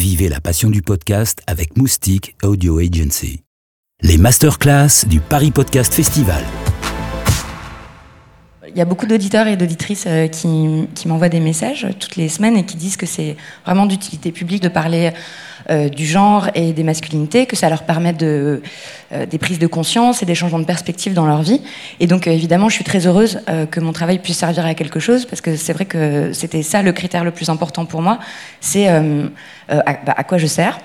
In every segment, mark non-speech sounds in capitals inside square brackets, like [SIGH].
Vivez la passion du podcast avec Moustique Audio Agency. Les masterclass du Paris Podcast Festival. Il y a beaucoup d'auditeurs et d'auditrices euh, qui, m'envoient des messages toutes les semaines et qui disent que c'est vraiment d'utilité publique de parler euh, du genre et des masculinités, que ça leur permet de, euh, des prises de conscience et des changements de perspective dans leur vie. Et donc évidemment, je suis très heureuse que mon travail puisse servir à quelque chose, parce que c'est vrai que c'était ça le critère le plus important pour moi, c'est bah, à, quoi je sers.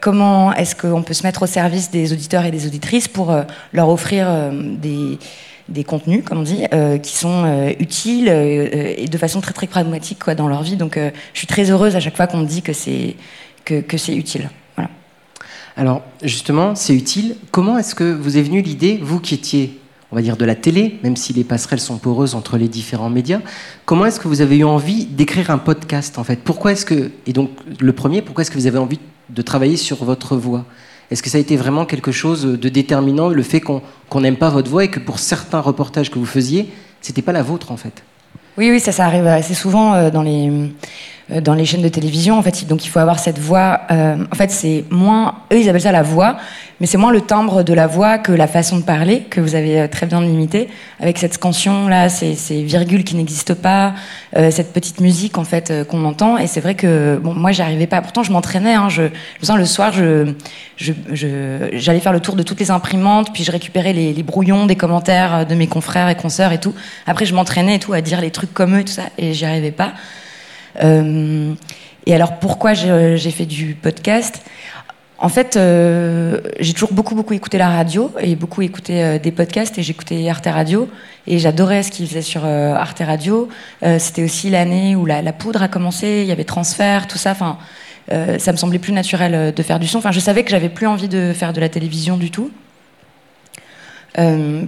comment est-ce qu'on peut se mettre au service des auditeurs et des auditrices pour leur offrir des des contenus, comme on dit, euh, qui sont euh, utiles euh, et de façon très très pragmatique quoi, dans leur vie. Donc je suis très heureuse à chaque fois qu'on me dit que c'est que, que c'est utile. Voilà. Alors justement, c'est utile. Comment est-ce que vous est venue l'idée, vous qui étiez, on va dire, de la télé, même si les passerelles sont poreuses entre les différents médias, comment est-ce que vous avez eu envie d'écrire un podcast en fait? Pourquoi est-ce que, et donc le premier, pourquoi est-ce que vous avez envie de travailler sur votre voix? Est-ce que ça a été vraiment quelque chose de déterminant, le fait qu'on n'aime pas votre voix et que pour certains reportages que vous faisiez, c'était pas la vôtre en fait? Oui, oui, ça, ça arrive assez souvent euh, dans les dans les chaînes de télévision. En fait, donc il faut avoir cette voix. Euh, en fait, c'est moins. Eux, ils appellent ça la voix, mais c'est moins le timbre de la voix que la façon de parler que vous avez euh, très bien limité avec cette scansion là, ces, ces virgules qui n'existent pas, cette petite musique en fait qu'on entend. Et c'est vrai que bon, moi, j'y arrivais pas. Pourtant, je m'entraînais. Hein, le soir, j'allais faire le tour de toutes les imprimantes, puis je récupérais les, les, brouillons des commentaires de mes confrères et consoeurs et tout. Après, je m'entraînais et tout à dire les trucs comme eux et tout ça, et j'y arrivais pas. Euh, et alors pourquoi j'ai fait du podcast? En fait, euh, j'ai toujours beaucoup beaucoup écouté la radio et beaucoup écouté euh, des podcasts et j'écoutais Arte Radio et j'adorais ce qu'ils faisaient sur Arte Radio. C'était aussi l'année où la, la, poudre a commencé, il y avait transfert, tout ça. Enfin, ça me semblait plus naturel de faire du son. Enfin, je savais que j'avais plus envie de faire de la télévision du tout. Euh,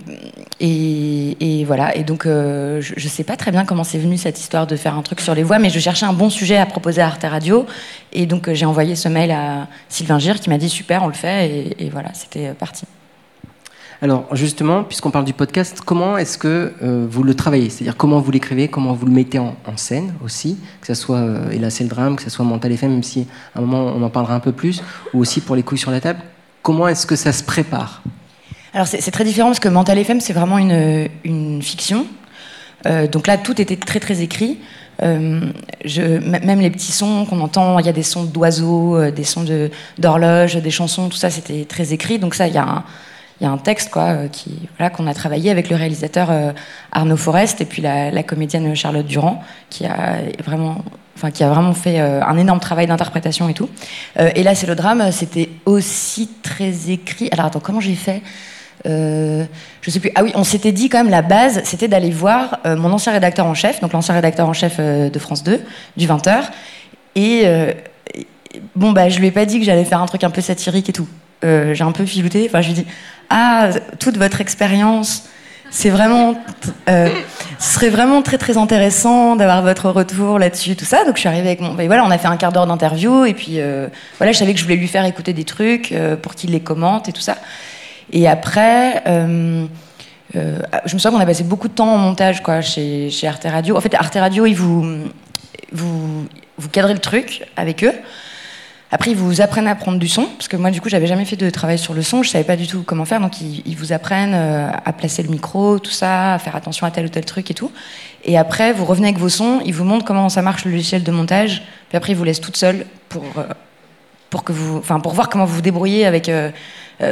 et, voilà. Et donc, euh, je ne sais pas très bien comment c'est venu cette histoire de faire un truc sur les voix, mais je cherchais un bon sujet à proposer à Arte Radio. Et donc, euh, j'ai envoyé ce mail à Sylvain Gire qui m'a dit super, on le fait. Et, voilà, c'était parti. Alors, justement, puisqu'on parle du podcast, comment est-ce que vous le travaillez? C'est-à-dire, comment vous l'écrivez, comment vous le mettez en, scène aussi, que ce soit Hélas, c'est le drame, que ce soit Mental FM, même si à un moment on en parlera un peu plus, ou aussi pour les couilles sur la table. Comment est-ce que ça se prépare? Alors c'est très différent parce que Mental FM, c'est vraiment une, fiction. Euh, donc là, tout était très très écrit. Euh, même les petits sons qu'on entend, il y a des sons d'oiseaux, euh, des sons d'horloges, des chansons, tout ça, c'était très écrit. Donc ça, il y a un, texte quoi, qu'on a travaillé avec le réalisateur Arnaud Forest et puis la, la, comédienne Charlotte Durand, qui a vraiment, enfin, qui a vraiment fait un énorme travail d'interprétation et tout. et là, c'est le drame, c'était aussi très écrit. Alors attends, comment j'ai fait? Euh, je sais plus. Ah oui, on s'était dit quand même la base, c'était d'aller voir euh, mon ancien rédacteur en chef, donc l'ancien rédacteur en chef euh, de France 2, du 20h. Et bon, bah, je lui ai pas dit que j'allais faire un truc un peu satirique et tout. J'ai un peu filouté. Enfin, je lui ai dit Ah, toute votre expérience, c'est vraiment. ce serait vraiment très très intéressant d'avoir votre retour là-dessus, tout ça. Donc je suis arrivée avec mon. Ben, voilà, on a fait un quart d'heure d'interview et puis voilà, je savais que je voulais lui faire écouter des trucs pour qu'il les commente et tout ça. Et après, euh, euh, je me souviens qu'on a passé beaucoup de temps en montage quoi, chez, Arte Radio. En fait, Arte Radio, ils vous, vous, cadrez le truc avec eux. Après, ils vous apprennent à prendre du son, parce que moi, du coup, j'avais jamais fait de travail sur le son, je savais pas du tout comment faire, donc ils, vous apprennent euh, à placer le micro, tout ça, à faire attention à tel ou tel truc et tout. Et après, vous revenez avec vos sons, ils vous montrent comment ça marche le logiciel de montage, puis après, ils vous laissent toute seule pour, pour, que vous, enfin, pour voir comment vous vous débrouillez avec euh,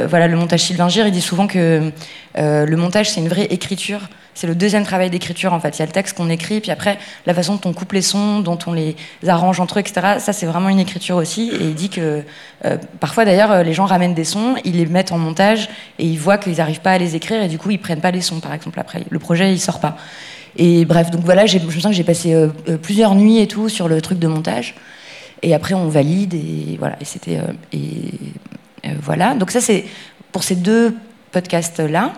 voilà, le montage Sylvain il dit souvent que euh, le montage, c'est une vraie écriture. C'est le deuxième travail d'écriture, en fait. Il y a le texte qu'on écrit, puis après, la façon dont on coupe les sons, dont on les arrange entre eux, etc. Ça, c'est vraiment une écriture aussi. Et il dit que euh, parfois, d'ailleurs, les gens ramènent des sons, ils les mettent en montage, et ils voient qu'ils n'arrivent pas à les écrire, et du coup, ils prennent pas les sons, par exemple, après. Le projet, il sort pas. Et bref, donc voilà, je me sens que j'ai passé plusieurs nuits et tout sur le truc de montage. Et après, on valide, et voilà. Et c'était. et euh, voilà, donc ça c'est pour ces deux podcasts-là.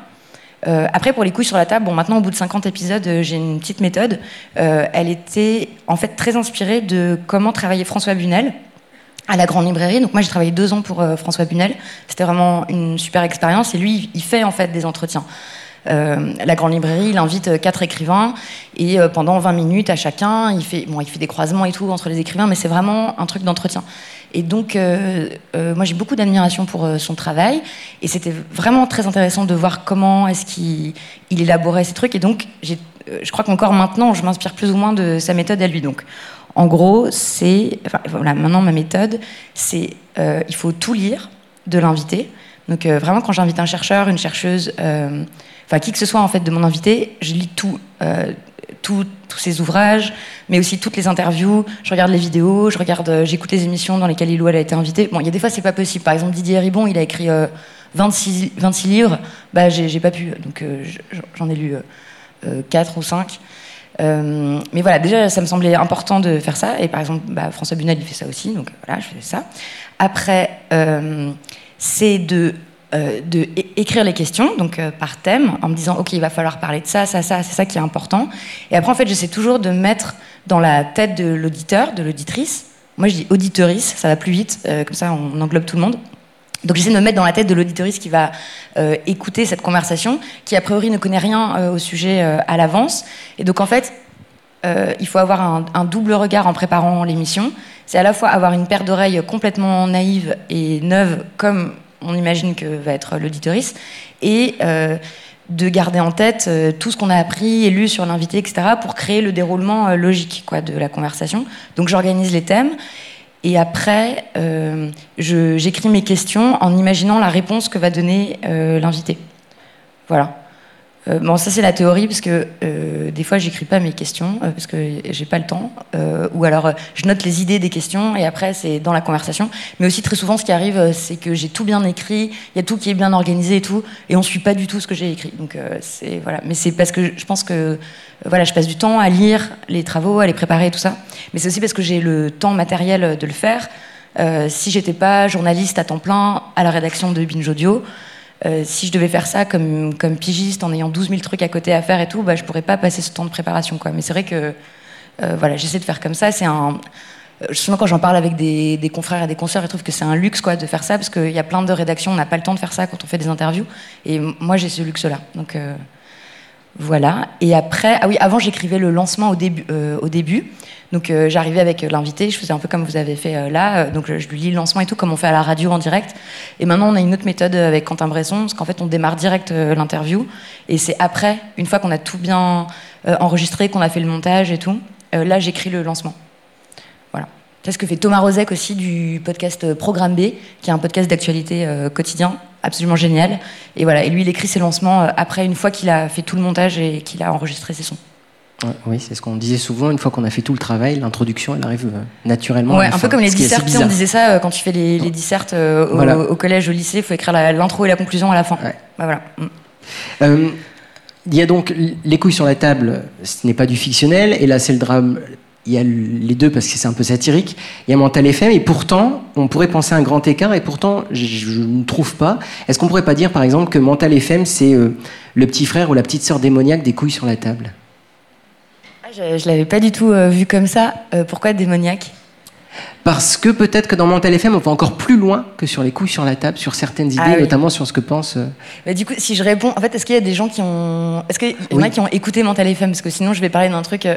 Euh, après, pour les couilles sur la table, bon, maintenant, au bout de 50 épisodes, euh, j'ai une petite méthode. elle était en fait très inspirée de comment travaillait François Bunel à la Grande Librairie. Donc moi, j'ai travaillé deux ans pour François Bunel. C'était vraiment une super expérience. Et lui, il fait en fait des entretiens. La Grande Librairie, il invite quatre écrivains et pendant 20 minutes à chacun, il fait, bon, il fait des croisements et tout entre les écrivains, mais c'est vraiment un truc d'entretien. Et donc, moi, j'ai beaucoup d'admiration pour son travail. Et c'était vraiment très intéressant de voir comment est-ce qu'il élaborait ces trucs. Et donc, je crois qu'encore maintenant, je m'inspire plus ou moins de sa méthode à lui. Donc, en gros, c'est, voilà, maintenant ma méthode, c'est, il faut tout lire de l'invité. Donc vraiment, quand j'invite un chercheur, une chercheuse, enfin qui que ce soit en fait de mon invité, je lis tout, euh, tous ses ouvrages, mais aussi toutes les interviews. Je regarde les vidéos, je regarde, euh, j'écoute les émissions dans lesquelles il ou elle a été invité. Bon, il y a des fois c'est pas possible. Par exemple, Didier Ribon, il a écrit 26, euh, 26 livres, bah j'ai pas pu, donc j'en ai lu 4 ou 5. mais voilà, déjà, ça me semblait important de faire ça. Et par exemple, bah, François Bunel, il fait ça aussi, donc voilà, je fais ça. Après, c'est de euh, de écrire les questions, donc euh, par thème, en me disant ok, il va falloir parler de ça, ça, ça, c'est ça qui est important. Et après, en fait, j'essaie toujours de mettre dans la tête de l'auditeur, de l'auditrice. Moi, je dis auditorice, ça va plus vite, euh, comme ça, on englobe tout le monde. Donc j'essaie de me mettre dans la tête de l'auditoriste qui va écouter cette conversation, qui a priori ne connaît rien au sujet à l'avance. Et donc en fait, il faut avoir un, un, double regard en préparant l'émission. C'est à la fois avoir une paire d'oreilles complètement naïve et neuve, comme on imagine que va être l'auditorice, et euh, de garder en tête euh, tout ce qu'on a appris et lu sur l'invité, etc., pour créer le déroulement euh, logique de la conversation. Donc j'organise les thèmes. Et après, j'écris mes questions en imaginant la réponse que va donner l'invité. Voilà. Euh, bon, ça c'est la théorie parce que euh, des fois j'écris pas mes questions euh, parce que j'ai pas le temps, ou alors je note les idées des questions et après c'est dans la conversation. Mais aussi très souvent ce qui arrive c'est que j'ai tout bien écrit, il y a tout qui est bien organisé et tout, et on suit pas du tout ce que j'ai écrit. Donc c'est voilà, mais c'est parce que je pense que voilà, je passe du temps à lire les travaux, à les préparer et tout ça. Mais c'est aussi parce que j'ai le temps matériel de le faire. si j'étais pas journaliste à temps plein à la rédaction de Binge Audio, euh, si je devais faire ça comme, comme pigiste en ayant 12 000 trucs à côté à faire et tout, bah, je pourrais pas passer ce temps de préparation. Quoi. Mais c'est vrai que euh, voilà, j'essaie de faire comme ça. C'est un. Euh, souvent, quand j'en parle avec des, des, confrères et des consoeurs, ils trouvent que c'est un luxe quoi, de faire ça parce qu'il y a plein de rédactions, on n'a pas le temps de faire ça quand on fait des interviews. Et moi, j'ai ce luxe-là. Donc voilà. Et après, ah oui, avant, j'écrivais le lancement au début. au début. Donc euh, j'arrivais avec l'invité, je faisais un peu comme vous avez fait euh, là, euh, donc je lui lis le lancement et tout, comme on fait à la radio en direct. Et maintenant on a une autre méthode avec Quentin Bresson, parce qu'en fait on démarre direct l'interview, et c'est après, une fois qu'on a tout bien enregistré, qu'on a fait le montage et tout, là j'écris le lancement. C'est ce que fait Thomas Rozek aussi du podcast Programme B, qui est un podcast d'actualité quotidien, absolument génial. Et voilà, et lui il écrit ses lancements après, une fois qu'il a fait tout le montage et qu'il a enregistré ses sons. Oui, c'est ce qu'on disait souvent. Une fois qu'on a fait tout le travail, l'introduction, elle arrive euh, naturellement. Ouais, un peu comme les dissertes. On disait ça euh, quand tu fais les, les dissertes euh, au, collège, au lycée. Il faut écrire l'intro et la conclusion à la fin. Bah, voilà. Mm. il y a donc les couilles sur la table. Ce n'est pas du fictionnel. Et là, c'est le drame. Il y a les deux parce que c'est un peu satirique. Il y a Mental FM et pourtant, on pourrait penser à un grand écart et pourtant, je, ne trouve pas. Est-ce qu'on pourrait pas dire, par exemple, que Mental FM, c'est le petit frère ou la petite sœur démoniaque des couilles sur la table? Je ne l'avais pas du tout euh, vu comme ça. Euh, pourquoi démoniaque? Parce que peut-être que dans Mental FM, on va encore plus loin que sur les couilles sur la table, sur certaines idées, ah notamment sur ce que pense. Euh, du coup, si je réponds, en fait, est-ce qu'il y a des gens qui ont, est-ce qu'il y en a qui ont écouté Mental FM Parce que sinon, je vais parler d'un truc.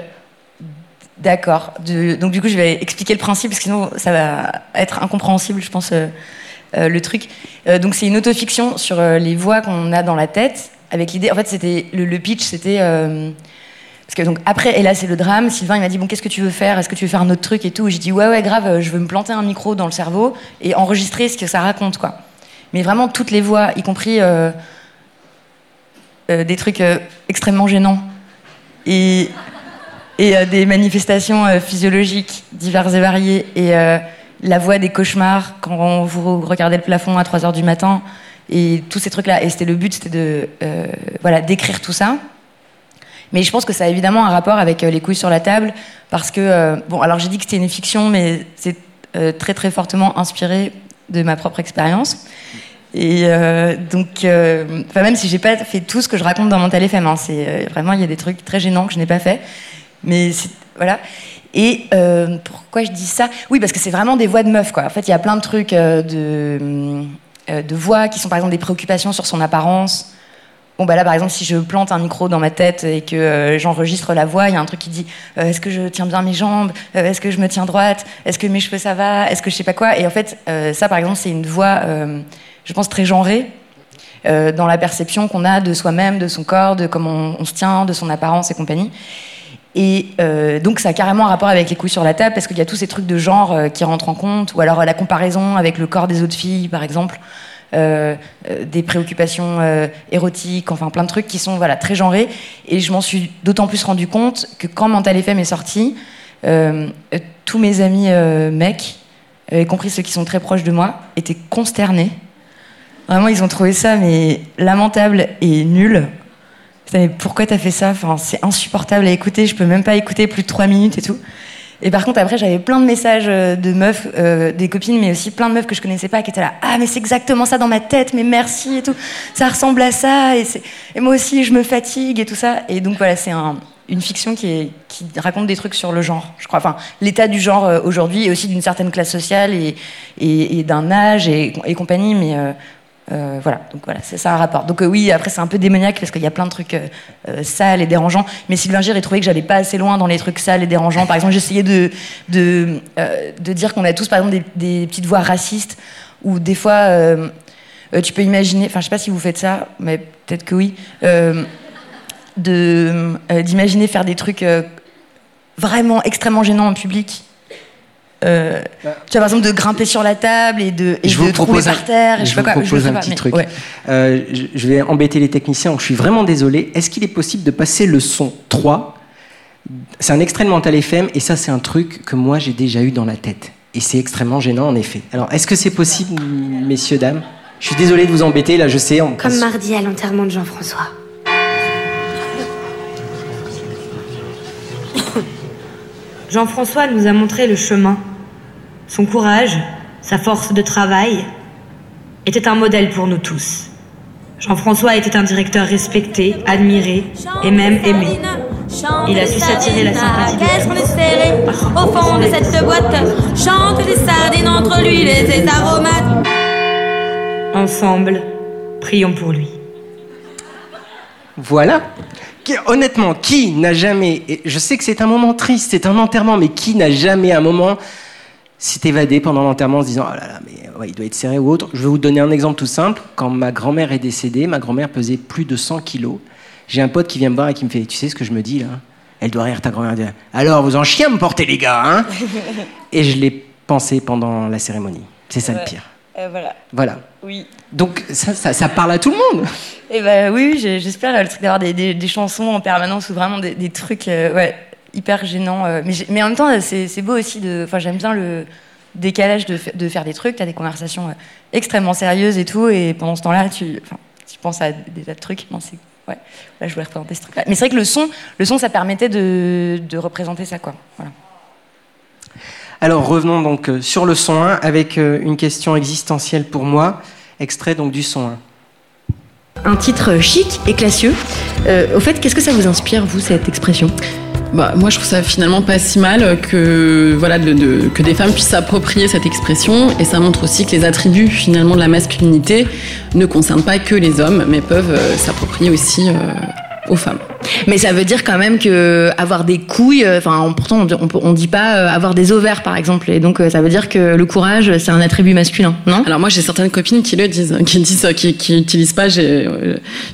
D'accord. Donc du coup, je vais expliquer le principe, parce que sinon, ça va être incompréhensible, je pense, le truc. donc c'est une autofiction sur les voix qu'on a dans la tête, avec l'idée. En fait, c'était le, pitch, c'était parce que donc après, et là c'est le drame, Sylvain il m'a dit bon qu'est-ce que tu veux faire? Est-ce que tu veux faire un autre truc et tout? J'ai dit ouais ouais grave, je veux me planter un micro dans le cerveau et enregistrer ce que ça raconte quoi. Mais vraiment toutes les voix, y compris euh, euh, des trucs euh, extrêmement gênants et, et des manifestations physiologiques diverses et variées et la voix des cauchemars quand vous regardez le plafond à 3 heures du matin et tous ces trucs là. Et c'était le but, c'était de voilà d'écrire tout ça mais je pense que ça a évidemment un rapport avec euh, les couilles sur la table, parce que, euh, bon, alors j'ai dit que c'était une fiction, mais c'est euh, très très fortement inspiré de ma propre expérience. Et donc, même si j'ai pas fait tout ce que je raconte dans mon FM, hein, c'est vraiment il y a des trucs très gênants que je n'ai pas fait, mais voilà. Et pourquoi je dis ça? Oui, parce que c'est vraiment des voix de meuf, quoi. En fait, il y a plein de trucs de, de voix qui sont par exemple des préoccupations sur son apparence, Bon, bah là, par exemple, si je plante un micro dans ma tête et que euh, j'enregistre la voix, il y a un truc qui dit euh, Est-ce que je tiens bien mes jambes? Euh, Est-ce que je me tiens droite? Est-ce que mes cheveux ça va? Est-ce que je sais pas quoi? Et en fait, ça, par exemple, c'est une voix, je pense, très genrée dans la perception qu'on a de soi-même, de son corps, de comment on, se tient, de son apparence et compagnie. Et donc, ça a carrément un rapport avec les couilles sur la table parce qu'il y a tous ces trucs de genre qui rentrent en compte, ou alors la comparaison avec le corps des autres filles, par exemple. Euh, euh, des préoccupations euh, érotiques, enfin plein de trucs qui sont voilà, très genrés. Et je m'en suis d'autant plus rendu compte que quand Mental FM est sorti, tous mes amis mecs, y compris ceux qui sont très proches de moi, étaient consternés. Vraiment, ils ont trouvé ça mais lamentable et nul. Mais pourquoi t'as fait ça enfin, C'est insupportable à écouter, je peux même pas écouter plus de trois minutes et tout. Et par contre, après, j'avais plein de messages euh, de meufs, euh, des copines, mais aussi plein de meufs que je connaissais pas, qui étaient là. Ah, mais c'est exactement ça dans ma tête, mais merci et tout. Ça ressemble à ça, et, moi aussi, je me fatigue et tout ça. Et donc voilà, c'est un, une fiction qui, raconte des trucs sur le genre, je crois. Enfin, l'état du genre euh, aujourd'hui, et aussi d'une certaine classe sociale et, d'un âge et, compagnie, mais voilà, donc voilà, c'est ça un rapport. Donc euh, oui, après c'est un peu démoniaque parce qu'il y a plein de trucs euh, sales et dérangeants. Mais Sylvain Gire, il trouvait que j'allais pas assez loin dans les trucs sales et dérangeants. Par exemple, j'essayais de, de, dire qu'on a tous, par exemple, des, des, petites voix racistes ou des fois, tu peux imaginer, enfin je sais pas si vous faites ça, mais peut-être que oui, d'imaginer faire des trucs vraiment extrêmement gênants en public euh, tu vois, par exemple, de grimper sur la table et de, et je vous trouver par terre. Je, je, vous propose un petit truc. Euh, je, vais embêter les techniciens, je suis vraiment désolé. Est-ce qu'il est possible de passer le son 3 C'est un extrait de Mental FM, et ça, c'est un truc que moi, j'ai déjà eu dans la tête. Et c'est extrêmement gênant, en effet. Alors, est-ce que c'est possible, messieurs, dames? Je suis désolé de vous embêter, là, je sais. Comme mardi à l'enterrement de Jean-François. Jean-François nous a montré le chemin. Son courage, sa force de travail était un modèle pour nous tous. Jean-François était un directeur respecté, admiré et même aimé. Il a su s'attirer la sympathie des Au fond de cette boîte, chante des sardines entre l'huile et ses aromates. Ensemble, prions pour lui. Voilà honnêtement, qui n'a jamais, je sais que c'est un moment triste, c'est un enterrement, mais qui n'a jamais un moment s'est évadé pendant l'enterrement en se disant oh là là, mais il doit être serré ou autre. Je vais vous donner un exemple tout simple. Quand ma grand-mère est décédée, ma grand-mère pesait plus de 100 kilos. J'ai un pote qui vient me voir et qui me fait Tu sais ce que je me dis là? Elle doit rire ta grand-mère. Alors vous en chiez à me porter les gars, hein? [LAUGHS] Et je l'ai pensé pendant la cérémonie. C'est ça le pire. Euh, voilà. Voilà. Oui. Donc ça, ça, parle à tout le monde. Et eh ben oui, j'espère le truc d'avoir des, des, chansons en permanence ou vraiment des, trucs euh, ouais, hyper gênants. Euh, mais, mais, en même temps, c'est beau aussi de. Enfin, j'aime bien le décalage de, de faire des trucs. Tu as des conversations extrêmement sérieuses et tout, et pendant ce temps-là, tu, tu penses à des tas de trucs. Non, c'est ouais. Là, je voulais représenter ce truc-là. Mais c'est vrai que le son, le son, ça permettait de, de représenter ça, quoi. Voilà. Alors revenons donc euh, sur le son 1 avec euh, une question existentielle pour moi, extrait donc du son 1. Un titre chic et classieux. Euh, au fait, qu'est-ce que ça vous inspire, vous, cette expression? Bah, moi, je trouve ça finalement pas si mal que, voilà, de, que des femmes puissent s'approprier cette expression. Et ça montre aussi que les attributs finalement de la masculinité ne concernent pas que les hommes, mais peuvent s'approprier aussi aux femmes. Mais ça veut dire quand même que avoir des couilles, euh, enfin, pourtant on, on, dit pas euh, avoir des ovaires par exemple, et donc euh, ça veut dire que le courage c'est un attribut masculin, non? Alors moi j'ai certaines copines qui le disent, qui disent, qui, qui utilisent pas j'ai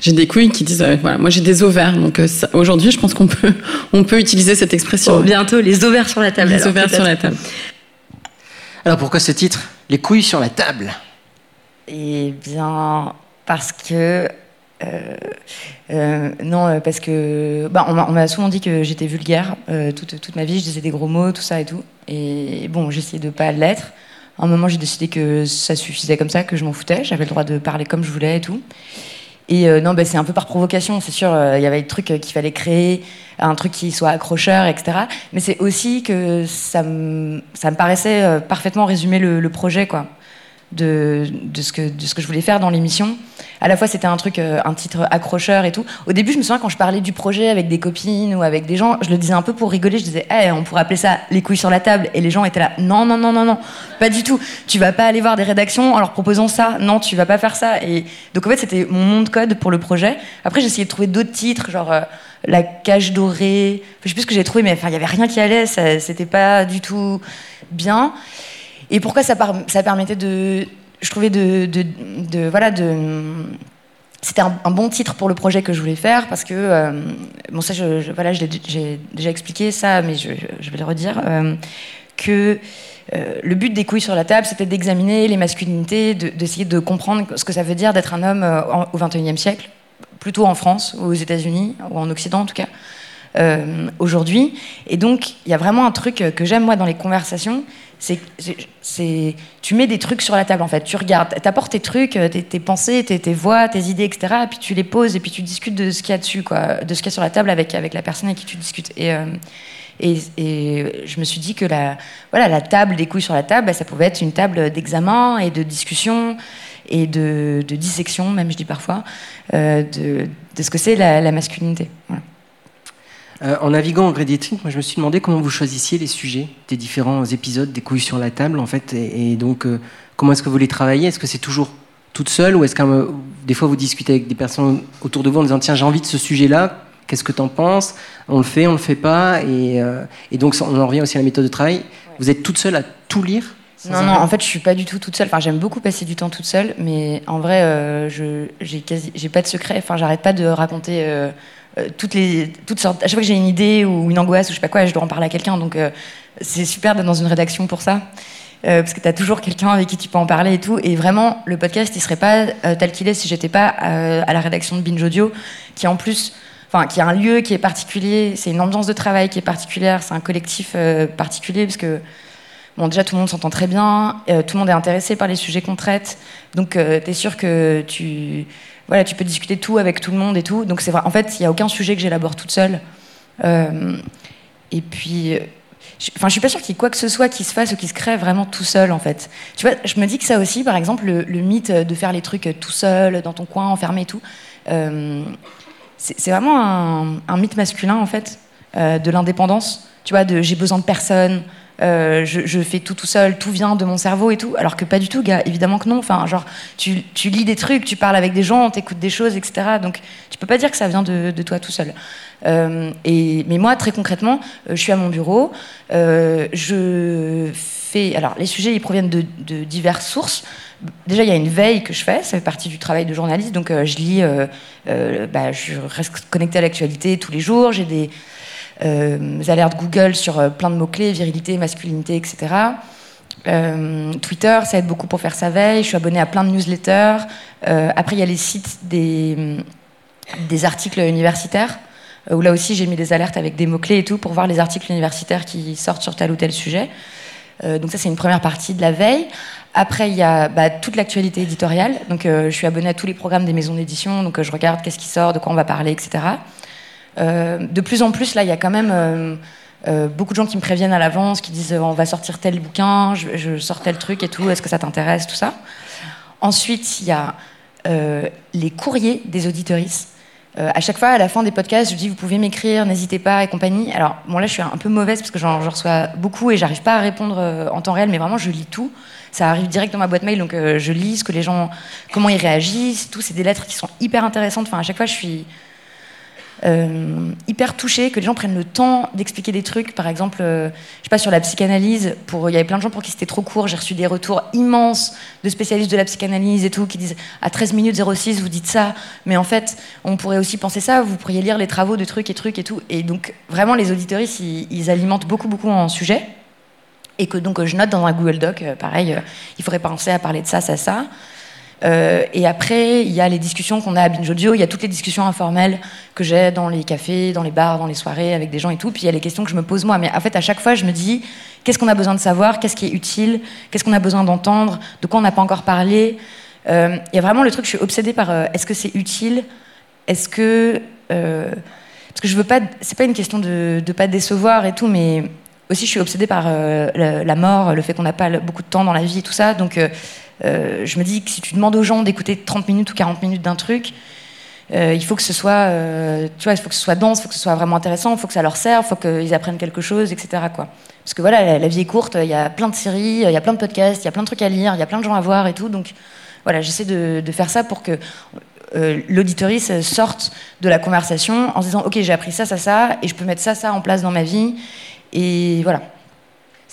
des couilles qui disent voilà moi j'ai des ovaires, donc aujourd'hui je pense qu'on peut [LAUGHS] on peut utiliser cette expression. Oh, bientôt les ovaires sur la table. Les ovaires sur la table. Alors pourquoi ce titre? Les couilles sur la table Eh bien parce que euh, euh, non, euh, parce que bah, on m'a souvent dit que j'étais vulgaire toute, toute, ma vie, je disais des gros mots, tout ça et tout. Et bon, j'essayais de pas l'être. À un moment, j'ai décidé que ça suffisait comme ça, que je m'en foutais. J'avais le droit de parler comme je voulais et tout. Et non, bah, c'est un peu par provocation, c'est sûr. Il y avait des trucs qu'il fallait créer, un truc qui soit accrocheur, etc. Mais c'est aussi que ça me, ça me paraissait parfaitement résumer le, le projet, quoi. De, ce que, de ce que je voulais faire dans l'émission. À la fois, c'était un truc, euh, un titre accrocheur et tout. Au début, je me souviens quand je parlais du projet avec des copines ou avec des gens, je le disais un peu pour rigoler. Je disais, on pourrait appeler ça les couilles sur la table. Et les gens étaient là, non, non, non, non, non, pas du tout. Tu vas pas aller voir des rédactions en leur proposant ça. Non, tu vas pas faire ça. Et donc, en fait, c'était mon nom de code pour le projet. Après, j'ai essayé de trouver d'autres titres, genre. Euh, la cage dorée, je sais plus ce que j'ai trouvé, mais il y avait rien qui allait, c'était pas du tout bien. Et pourquoi ça, permettait de, je trouvais de, voilà c'était un, bon titre pour le projet que je voulais faire parce que euh, bon ça voilà j'ai déjà expliqué ça mais je, vais le redire euh, que euh, le but des couilles sur la table c'était d'examiner les masculinités d'essayer de, comprendre ce que ça veut dire d'être un homme au XXIe siècle plutôt en France ou aux États-Unis ou en Occident en tout cas aujourd'hui. Et donc il y a vraiment un truc que j'aime moi dans les conversations c'est tu mets des trucs sur la table en fait. Tu regardes, t'apportes tes trucs, euh, tes, pensées, tes, voix, tes idées, etc. Et puis tu les poses et puis tu discutes de ce qu'il y a dessus, quoi, de ce qu'il y a sur la table avec avec la personne avec qui tu discutes. Et euh, et, je me suis dit que la, voilà, la table des couilles sur la table, bah, ça pouvait être une table d'examen et de discussion et de, dissection, même je dis parfois, euh, de, de, ce que c'est la, masculinité. Voilà. Euh, en naviguant en Gradiatric, moi je me suis demandé comment vous choisissiez les sujets des différents épisodes des couilles sur la table, en fait, et, donc euh, comment est-ce que vous les travaillez? Est-ce que c'est toujours toute seule ou est-ce que euh, des fois vous discutez avec des personnes autour de vous en disant tiens j'ai envie de ce sujet-là, qu'est-ce que tu en penses? On le fait, on le fait pas, et, donc on en revient aussi à la méthode de travail. Vous êtes toute seule à tout lire? Non, non, en fait, je suis pas du tout toute seule. Enfin, j'aime beaucoup passer du temps toute seule, mais en vrai, je j'ai quasi, j'ai pas de secret. Enfin, j'arrête pas de raconter euh, toutes les toutes sortes. À chaque fois que j'ai une idée ou une angoisse ou je sais pas quoi, je dois en parler à quelqu'un. Donc euh, c'est super d'être dans une rédaction pour ça. Euh, parce que tu as toujours quelqu'un avec qui tu peux en parler et tout. Et vraiment, le podcast, il serait pas tel qu'il est si j'étais pas à la rédaction de Binge Audio, qui en plus, enfin, qui a un lieu qui est particulier, c'est une ambiance de travail qui est particulière, c'est un collectif particulier, parce que, bon, déjà, tout le monde s'entend très bien, tout le monde est intéressé par les sujets qu'on traite, donc tu es sûr que tu voilà, tu peux discuter tout avec tout le monde et tout. Donc c'est vrai. En fait, il n'y a aucun sujet que j'élabore toute seule. Euh, et puis, je, enfin, je suis pas sûre qu'il y ait quoi que ce soit qui se fasse ou qui se crée vraiment tout seul, en fait. Tu vois, je me dis que ça aussi, par exemple, le, mythe de faire les trucs tout seul, dans ton coin, enfermé et tout, euh, c'est vraiment un, mythe masculin, en fait, euh, de l'indépendance. Tu vois, de j'ai besoin de personne. Euh, je, fais tout tout seul, tout vient de mon cerveau et tout, alors que pas du tout, évidemment que non. Enfin, genre, tu, lis des trucs, tu parles avec des gens, t'écoutes des choses, etc. Donc, tu peux pas dire que ça vient de, toi tout seul. Euh, et, mais moi, très concrètement, euh, je suis à mon bureau, je fais. Alors, les sujets, ils proviennent de, diverses sources. Déjà, il y a une veille que je fais, ça fait partie du travail de journaliste, donc je lis, bah, je reste connecté à l'actualité tous les jours, j'ai des alertes Google sur euh, plein de mots-clés, virilité, masculinité, etc. Euh, Twitter, ça aide beaucoup pour faire sa veille. Je suis abonnée à plein de newsletters. après, il y a les sites des, des articles universitaires, où là aussi j'ai mis des alertes avec des mots-clés et tout pour voir les articles universitaires qui sortent sur tel ou tel sujet. donc ça, c'est une première partie de la veille. Après, il y a bah, toute l'actualité éditoriale. Donc je suis abonnée à tous les programmes des maisons d'édition, donc je regarde qu'est-ce qui sort, de quoi on va parler, etc. Euh, de plus en plus, là, il y a quand même euh, euh, beaucoup de gens qui me préviennent à l'avance, qui disent on va sortir tel bouquin, je, sors tel truc et tout, est-ce que ça t'intéresse, tout ça. Ensuite, il y a les courriers des auditoristes. à chaque fois, à la fin des podcasts, je dis vous pouvez m'écrire, n'hésitez pas et compagnie. Alors, bon, là, je suis un peu mauvaise parce que j'en reçois beaucoup et j'arrive pas à répondre en temps réel, mais vraiment, je lis tout. Ça arrive direct dans ma boîte mail, donc je lis ce que les gens, comment ils réagissent, tout. C'est des lettres qui sont hyper intéressantes. Enfin, à chaque fois, je suis, euh, hyper touchée que les gens prennent le temps d'expliquer des trucs. Par exemple, euh, je sais pas, sur la psychanalyse, pour, il y avait plein de gens pour qui c'était trop court. J'ai reçu des retours immenses de spécialistes de la psychanalyse et tout, qui disent à 13 minutes 06, vous dites ça, mais en fait, on pourrait aussi penser ça, vous pourriez lire les travaux de trucs et trucs et tout. Et donc, vraiment, les auditoristes, ils, alimentent beaucoup, beaucoup en sujet. Et que donc, je note dans un Google Doc, euh, pareil, il faudrait penser à parler de ça, ça, ça. Euh, et après, il y a les discussions qu'on a à Binge Audio, il y a toutes les discussions informelles que j'ai dans les cafés, dans les bars, dans les soirées avec des gens et tout. Puis il y a les questions que je me pose moi. Mais en fait, à chaque fois, je me dis qu'est-ce qu'on a besoin de savoir, qu'est-ce qui est utile, qu'est-ce qu'on a besoin d'entendre, de quoi on n'a pas encore parlé? Euh, il y a vraiment le truc, je suis obsédée par euh, est-ce que c'est utile, est-ce que. parce que je veux pas. C'est pas une question de ne pas décevoir et tout, mais aussi je suis obsédée par la, mort, le fait qu'on n'a pas beaucoup de temps dans la vie et tout ça. Donc euh, je me dis que si tu demandes aux gens d'écouter 30 minutes ou 40 minutes d'un truc, euh, il faut que ce soit, euh, tu vois, il faut que ce soit dense, il faut que ce soit vraiment intéressant, il faut que ça leur serve, il faut qu'ils apprennent quelque chose, etc. Parce que voilà, la, vie est courte, il y a plein de séries, il y a plein de podcasts, il y a plein de trucs à lire, il y a plein de gens à voir et tout. Donc voilà, j'essaie de, faire ça pour que euh, sorte de la conversation en se disant, ok, j'ai appris ça, ça, ça, et je peux mettre ça, ça en place dans ma vie. Et voilà.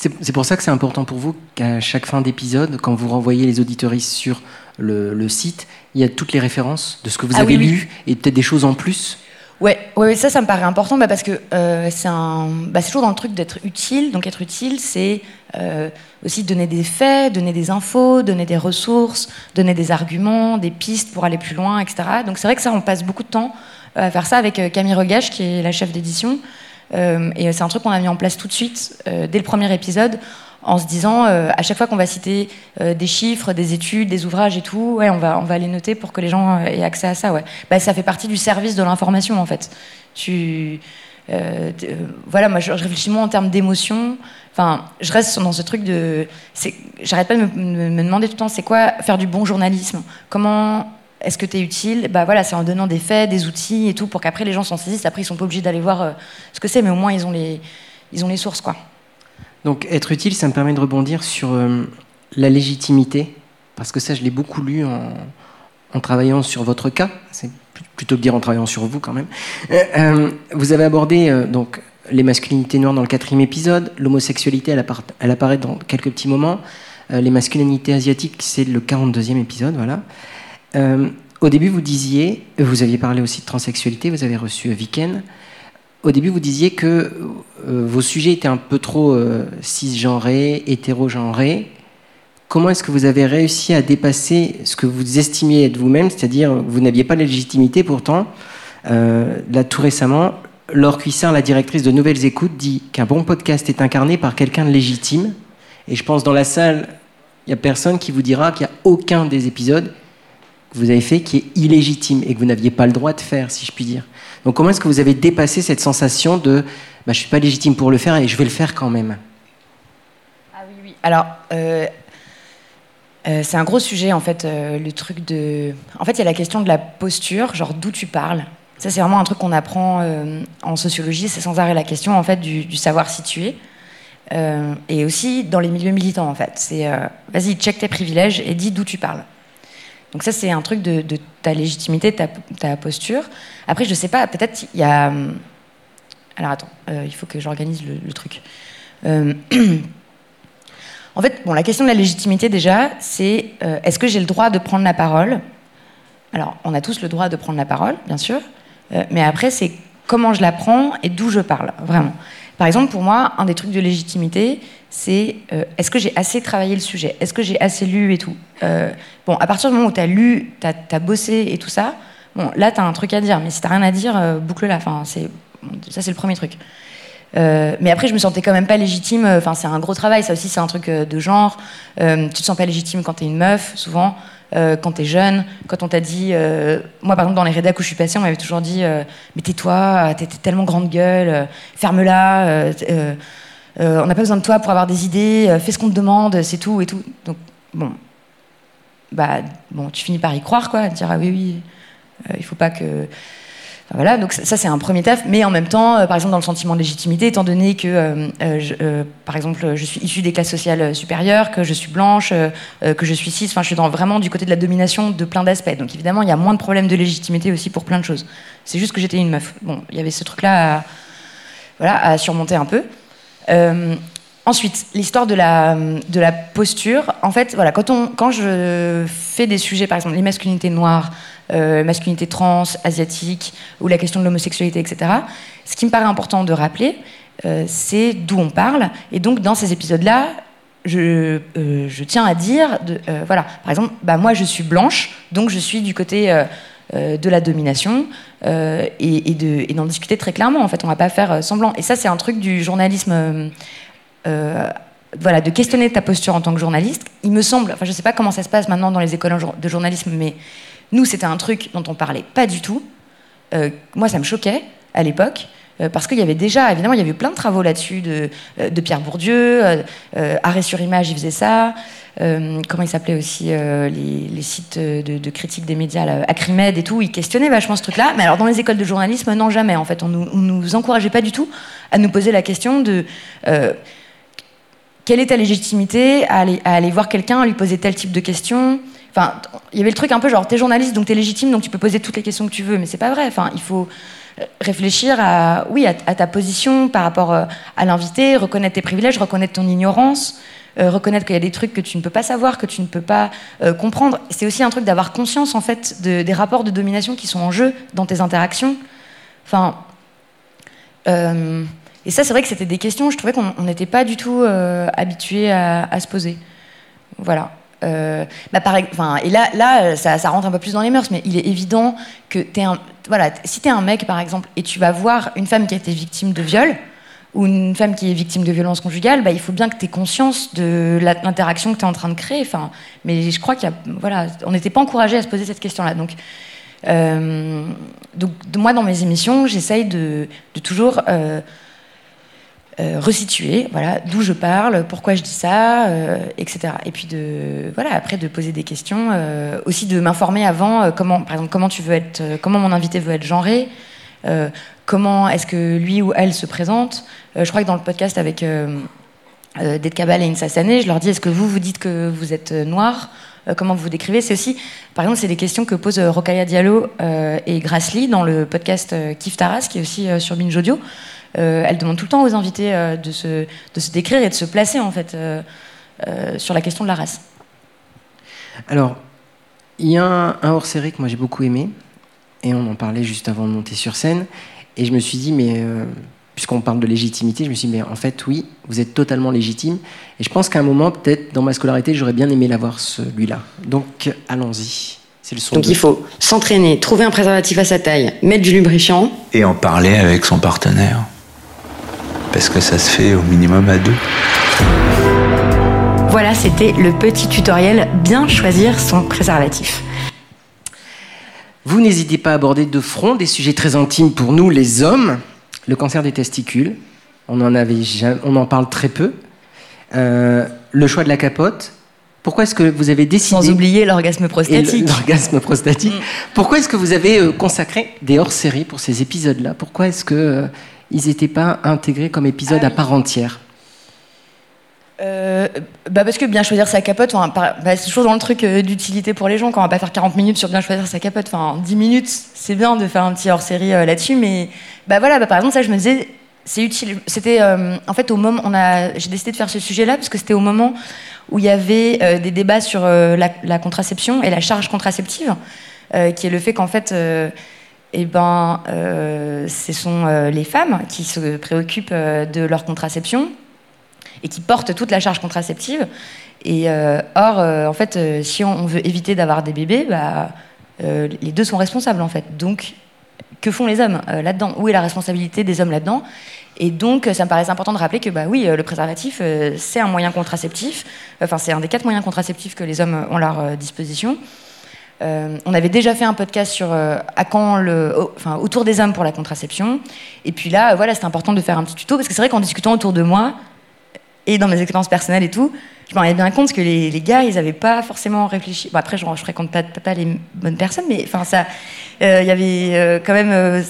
C'est pour ça que c'est important pour vous qu'à chaque fin d'épisode, quand vous renvoyez les auditoristes sur le, le site, il y a toutes les références de ce que vous Ah avez oui, oui. lu et peut-être des choses en plus. Ouais, ouais, ça, ça me paraît important bah, parce que euh, c'est bah, c'est toujours dans le truc d'être utile. Donc être utile, c'est euh, aussi donner des faits, donner des infos, donner des ressources, donner des arguments, des pistes pour aller plus loin, etc. Donc c'est vrai que ça, on passe beaucoup de temps euh, à faire ça avec Camille Regache, qui est la chef d'édition. Euh, et c'est un truc qu'on a mis en place tout de suite, euh, dès le premier épisode, en se disant, euh, à chaque fois qu'on va citer des chiffres, des études, des ouvrages et tout, ouais, on va, on va les noter pour que les gens aient accès à ça. Ouais. Bah, ça fait partie du service de l'information, en fait. Tu, voilà, moi, je, réfléchis moins en termes d'émotion. Enfin, je reste dans ce truc de. J'arrête pas de me- me demander tout le temps, c'est quoi faire du bon journalisme? Comment est-ce que tu es utile? Bah voilà, c'est en donnant des faits, des outils et tout, pour qu'après les gens s'en saisissent. Après, ils sont pas obligés d'aller voir euh, ce que c'est, mais au moins ils ont les, ils ont les sources, quoi. Donc être utile, ça me permet de rebondir sur euh, la légitimité, parce que ça, je l'ai beaucoup lu en, travaillant sur votre cas. C'est pl- plutôt que dire en travaillant sur vous quand même. Euh, vous avez abordé donc les masculinités noires dans le quatrième épisode, l'homosexualité, elle, elle apparaît dans quelques petits moments. Les masculinités asiatiques, c'est le 42e épisode, voilà. Euh, au début, vous disiez, vous aviez parlé aussi de transsexualité, vous avez reçu euh, Viken. Au début, vous disiez que euh, vos sujets étaient un peu trop euh, cisgenrés, hétérogenrés. Comment est-ce que vous avez réussi à dépasser ce que vous estimiez être vous-même, c'est-à-dire que vous n'aviez pas la légitimité pourtant euh, Là, tout récemment, Laure Cuissard, la directrice de Nouvelles Écoutes, dit qu'un bon podcast est incarné par quelqu'un de légitime. Et je pense dans la salle, il n'y a personne qui vous dira qu'il n'y a aucun des épisodes que vous avez fait qui est illégitime et que vous n'aviez pas le droit de faire, si je puis dire. Donc comment est-ce que vous avez dépassé cette sensation de bah, je suis pas légitime pour le faire et je vais le faire quand même? Ah oui, oui. Alors, euh, euh, c'est un gros sujet, en fait, euh, le truc de... En fait, il y a la question de la posture, genre d'où tu parles. Ça, c'est vraiment un truc qu'on apprend en sociologie, c'est sans arrêt la question, en fait, du, du savoir. Euh, et aussi dans les milieux militants, en fait. C'est, vas-y, check tes privilèges et dis d'où tu parles. Donc ça, c'est un truc de, ta légitimité, ta, ta posture. Après, je sais pas, peut-être il y a... hum, Alors attends, euh, il faut que j'organise le, le truc. Euh, [CLEARS THROAT] En fait, bon, la question de la légitimité, déjà, c'est euh, est-ce que j'ai le droit de prendre la parole? Alors, on a tous le droit de prendre la parole, bien sûr, mais après, c'est comment je la prends et d'où je parle, vraiment. Par exemple, pour moi, un des trucs de légitimité, c'est euh, est-ce que j'ai assez travaillé le sujet? Est-ce que j'ai assez lu et tout? Euh, Bon, à partir du moment où tu as lu, tu as, bossé et tout ça, bon, là, tu as un truc à dire, mais si tu rien à dire, euh, boucle-la. Enfin, ça, c'est le premier truc. Mais après, je me sentais quand même pas légitime. Enfin, c'est un gros travail. Ça aussi, c'est un truc de genre. Tu te sens pas légitime quand t'es une meuf, souvent. Euh, quand t'es jeune, quand on t'a dit, euh, moi par exemple dans les rédacs où je suis passée, on m'avait toujours dit, euh, mais tais-toi, t'es tellement grande gueule, ferme-la, on n'a pas besoin de toi pour avoir des idées, fais ce qu'on te demande, c'est tout et tout. Donc bon, bah bon, tu finis par y croire quoi, te dire ah oui oui, il faut pas que voilà, donc ça, c'est un premier taf, mais en même temps, euh, par exemple dans le sentiment de légitimité, étant donné que, euh, euh, par exemple, je suis issue des classes sociales supérieures, que je suis blanche, que je suis cis, enfin je suis vraiment du côté de la domination de plein d'aspects. Donc évidemment, il y a moins de problèmes de légitimité aussi pour plein de choses. C'est juste que j'étais une meuf. Bon, il y avait ce truc-là voilà, à surmonter un peu. Ensuite, l'histoire de la, de la posture. En fait, voilà, quand, on, quand je fais des sujets, par exemple les masculinités noires, euh, masculinité trans, asiatique, ou la question de l'homosexualité, etc. Ce qui me paraît important de rappeler, euh, c'est d'où on parle. Et donc, dans ces épisodes-là, je, euh, je, tiens à dire, euh, voilà, par exemple, bah, moi je suis blanche, donc je suis du côté de la domination, euh, et, et, de, et d'en discuter très clairement, en fait, on va pas faire semblant. Et ça, c'est un truc du journalisme voilà, de questionner ta posture en tant que journaliste. Il me semble, enfin je sais pas comment ça se passe maintenant dans les écoles de journalisme, mais nous c'était un truc dont on parlait pas du tout. Euh, moi ça me choquait à l'époque. parce qu'il y avait déjà, évidemment, il y avait plein de travaux là-dessus de, de Pierre Bourdieu, Arrêt sur image, il faisait ça. comment il s'appelait aussi les, sites de, critique des médias, là, Acrimed et tout, ils questionnaient vachement ce truc-là. Mais alors dans les écoles de journalisme, non jamais en fait, on nous, nous encourageait pas du tout à nous poser la question de quelle est ta légitimité à aller, voir quelqu'un, à lui poser tel type de questions? Enfin, il y avait le truc un peu genre, t'es journaliste, donc t'es légitime, donc tu peux poser toutes les questions que tu veux, mais c'est pas vrai. Enfin, il faut réfléchir à, oui, à, ta position par rapport euh, à l'invité, reconnaître tes privilèges, reconnaître ton ignorance, euh, reconnaître qu'il y a des trucs que tu ne peux pas savoir, que tu ne peux pas euh, comprendre. C'est aussi un truc d'avoir conscience en fait des rapports de domination qui sont en jeu dans tes interactions. Enfin, et ça, c'est vrai que c'était des questions. Je trouvais qu'on n'était pas du tout habitué à, se poser. Voilà. Euh, bah et là, là ça, rentre un peu plus dans les mœurs, mais il est évident que es voilà, si tu es un mec, par exemple, et tu vas voir une femme qui a été victime de viol, ou une femme qui est victime de violence conjugale, bah, il faut bien que tu aies conscience de l'interaction que tu es en train de créer. Enfin, mais je crois qu'il voilà, n'était pas encouragé à se poser cette question-là. Donc, euh, donc, moi, dans mes émissions, j'essaye de, de, toujours euh, euh, resituer, voilà, d'où je parle, pourquoi je dis ça, euh, etc. Et puis de, voilà, après de poser des questions, euh, aussi de m'informer avant, comment, par exemple, comment tu veux être, comment mon invité veut être genré, comment est-ce que lui ou elle se présente. je crois que dans le podcast avec euh, Ded Kabal et Insa Sané, je leur dis, est-ce que vous vous dites que vous êtes noir? Comment vous vous décrivez? C'est aussi, par exemple, c'est des questions que posent Rokaya Diallo et Grassly dans le podcast Kif Taras, qui est aussi sur Binge Audio. Euh, elle demande tout le temps aux invités euh, de, se, de, se, décrire et de se placer en fait euh, sur la question de la race. Alors, il y a un, hors-série que moi j'ai beaucoup aimé, et on en parlait juste avant de monter sur scène, et je me suis dit, mais puisqu'on parle de légitimité, je me suis dit, mais en fait, oui, vous êtes totalement légitime. Et je pense qu'à un moment, peut-être, dans ma scolarité, j'aurais bien aimé l'avoir celui-là. Donc, allons-y. C'est le son Donc il faut s'entraîner, trouver un préservatif à sa taille, mettre du lubrifiant. Et en parler avec son partenaire parce que ça se fait au minimum à deux. Voilà, c'était le petit tutoriel bien choisir son préservatif. Vous n'hésitez pas à aborder de front des sujets très intimes pour nous les hommes. Le cancer des testicules, on en, avait on en parle très peu. Euh, le choix de la capote. Pourquoi est-ce que vous avez décidé... Sans oublier l'orgasme prostatique. L'orgasme prostatique. Mm. Pourquoi est-ce que vous avez euh, consacré des hors-séries pour ces épisodes-là? Pourquoi est-ce que euh, ils n'étaient pas intégrés comme épisode ah à part entière euh, bah parce que bien choisir sa capote, bah c'est toujours dans le truc euh, d'utilité pour les gens. Quand on va pas faire 40 minutes sur bien choisir sa capote, enfin 10 minutes, c'est bien de faire un petit hors-série euh, là-dessus. Mais bah voilà, bah, par exemple ça, je me disais, c'est utile. C'était en fait au moment, on a, j'ai décidé de faire ce sujet-là parce que c'était au moment où il y avait des débats sur la, la, contraception et la charge contraceptive, qui est le fait qu'en fait eh ben, euh, ce sont euh, les femmes qui se préoccupent euh, de leur contraception et qui portent toute la charge contraceptive. Et or, en fait, si on veut éviter d'avoir des bébés, bah, les deux sont responsables en fait. Donc, que font les hommes là-dedans? Où est la responsabilité des hommes là-dedans? Et donc, ça me paraissait important de rappeler que, bah oui, le préservatif, c'est un moyen contraceptif. Enfin, c'est un des quatre moyens contraceptifs que les hommes ont à leur disposition. Euh, on avait déjà fait un podcast sur euh, le, autour des hommes pour la contraception. Et puis là, voilà, c'était important de faire un petit tuto parce que c'est vrai qu'en discutant autour de moi et dans mes expériences personnelles et tout, je me rendais bien compte que les, gars, ils n'avaient pas forcément réfléchi. Bon, après, je, je fréquente pas, pas, les bonnes personnes, mais enfin, ça, euh, il y avait quand même,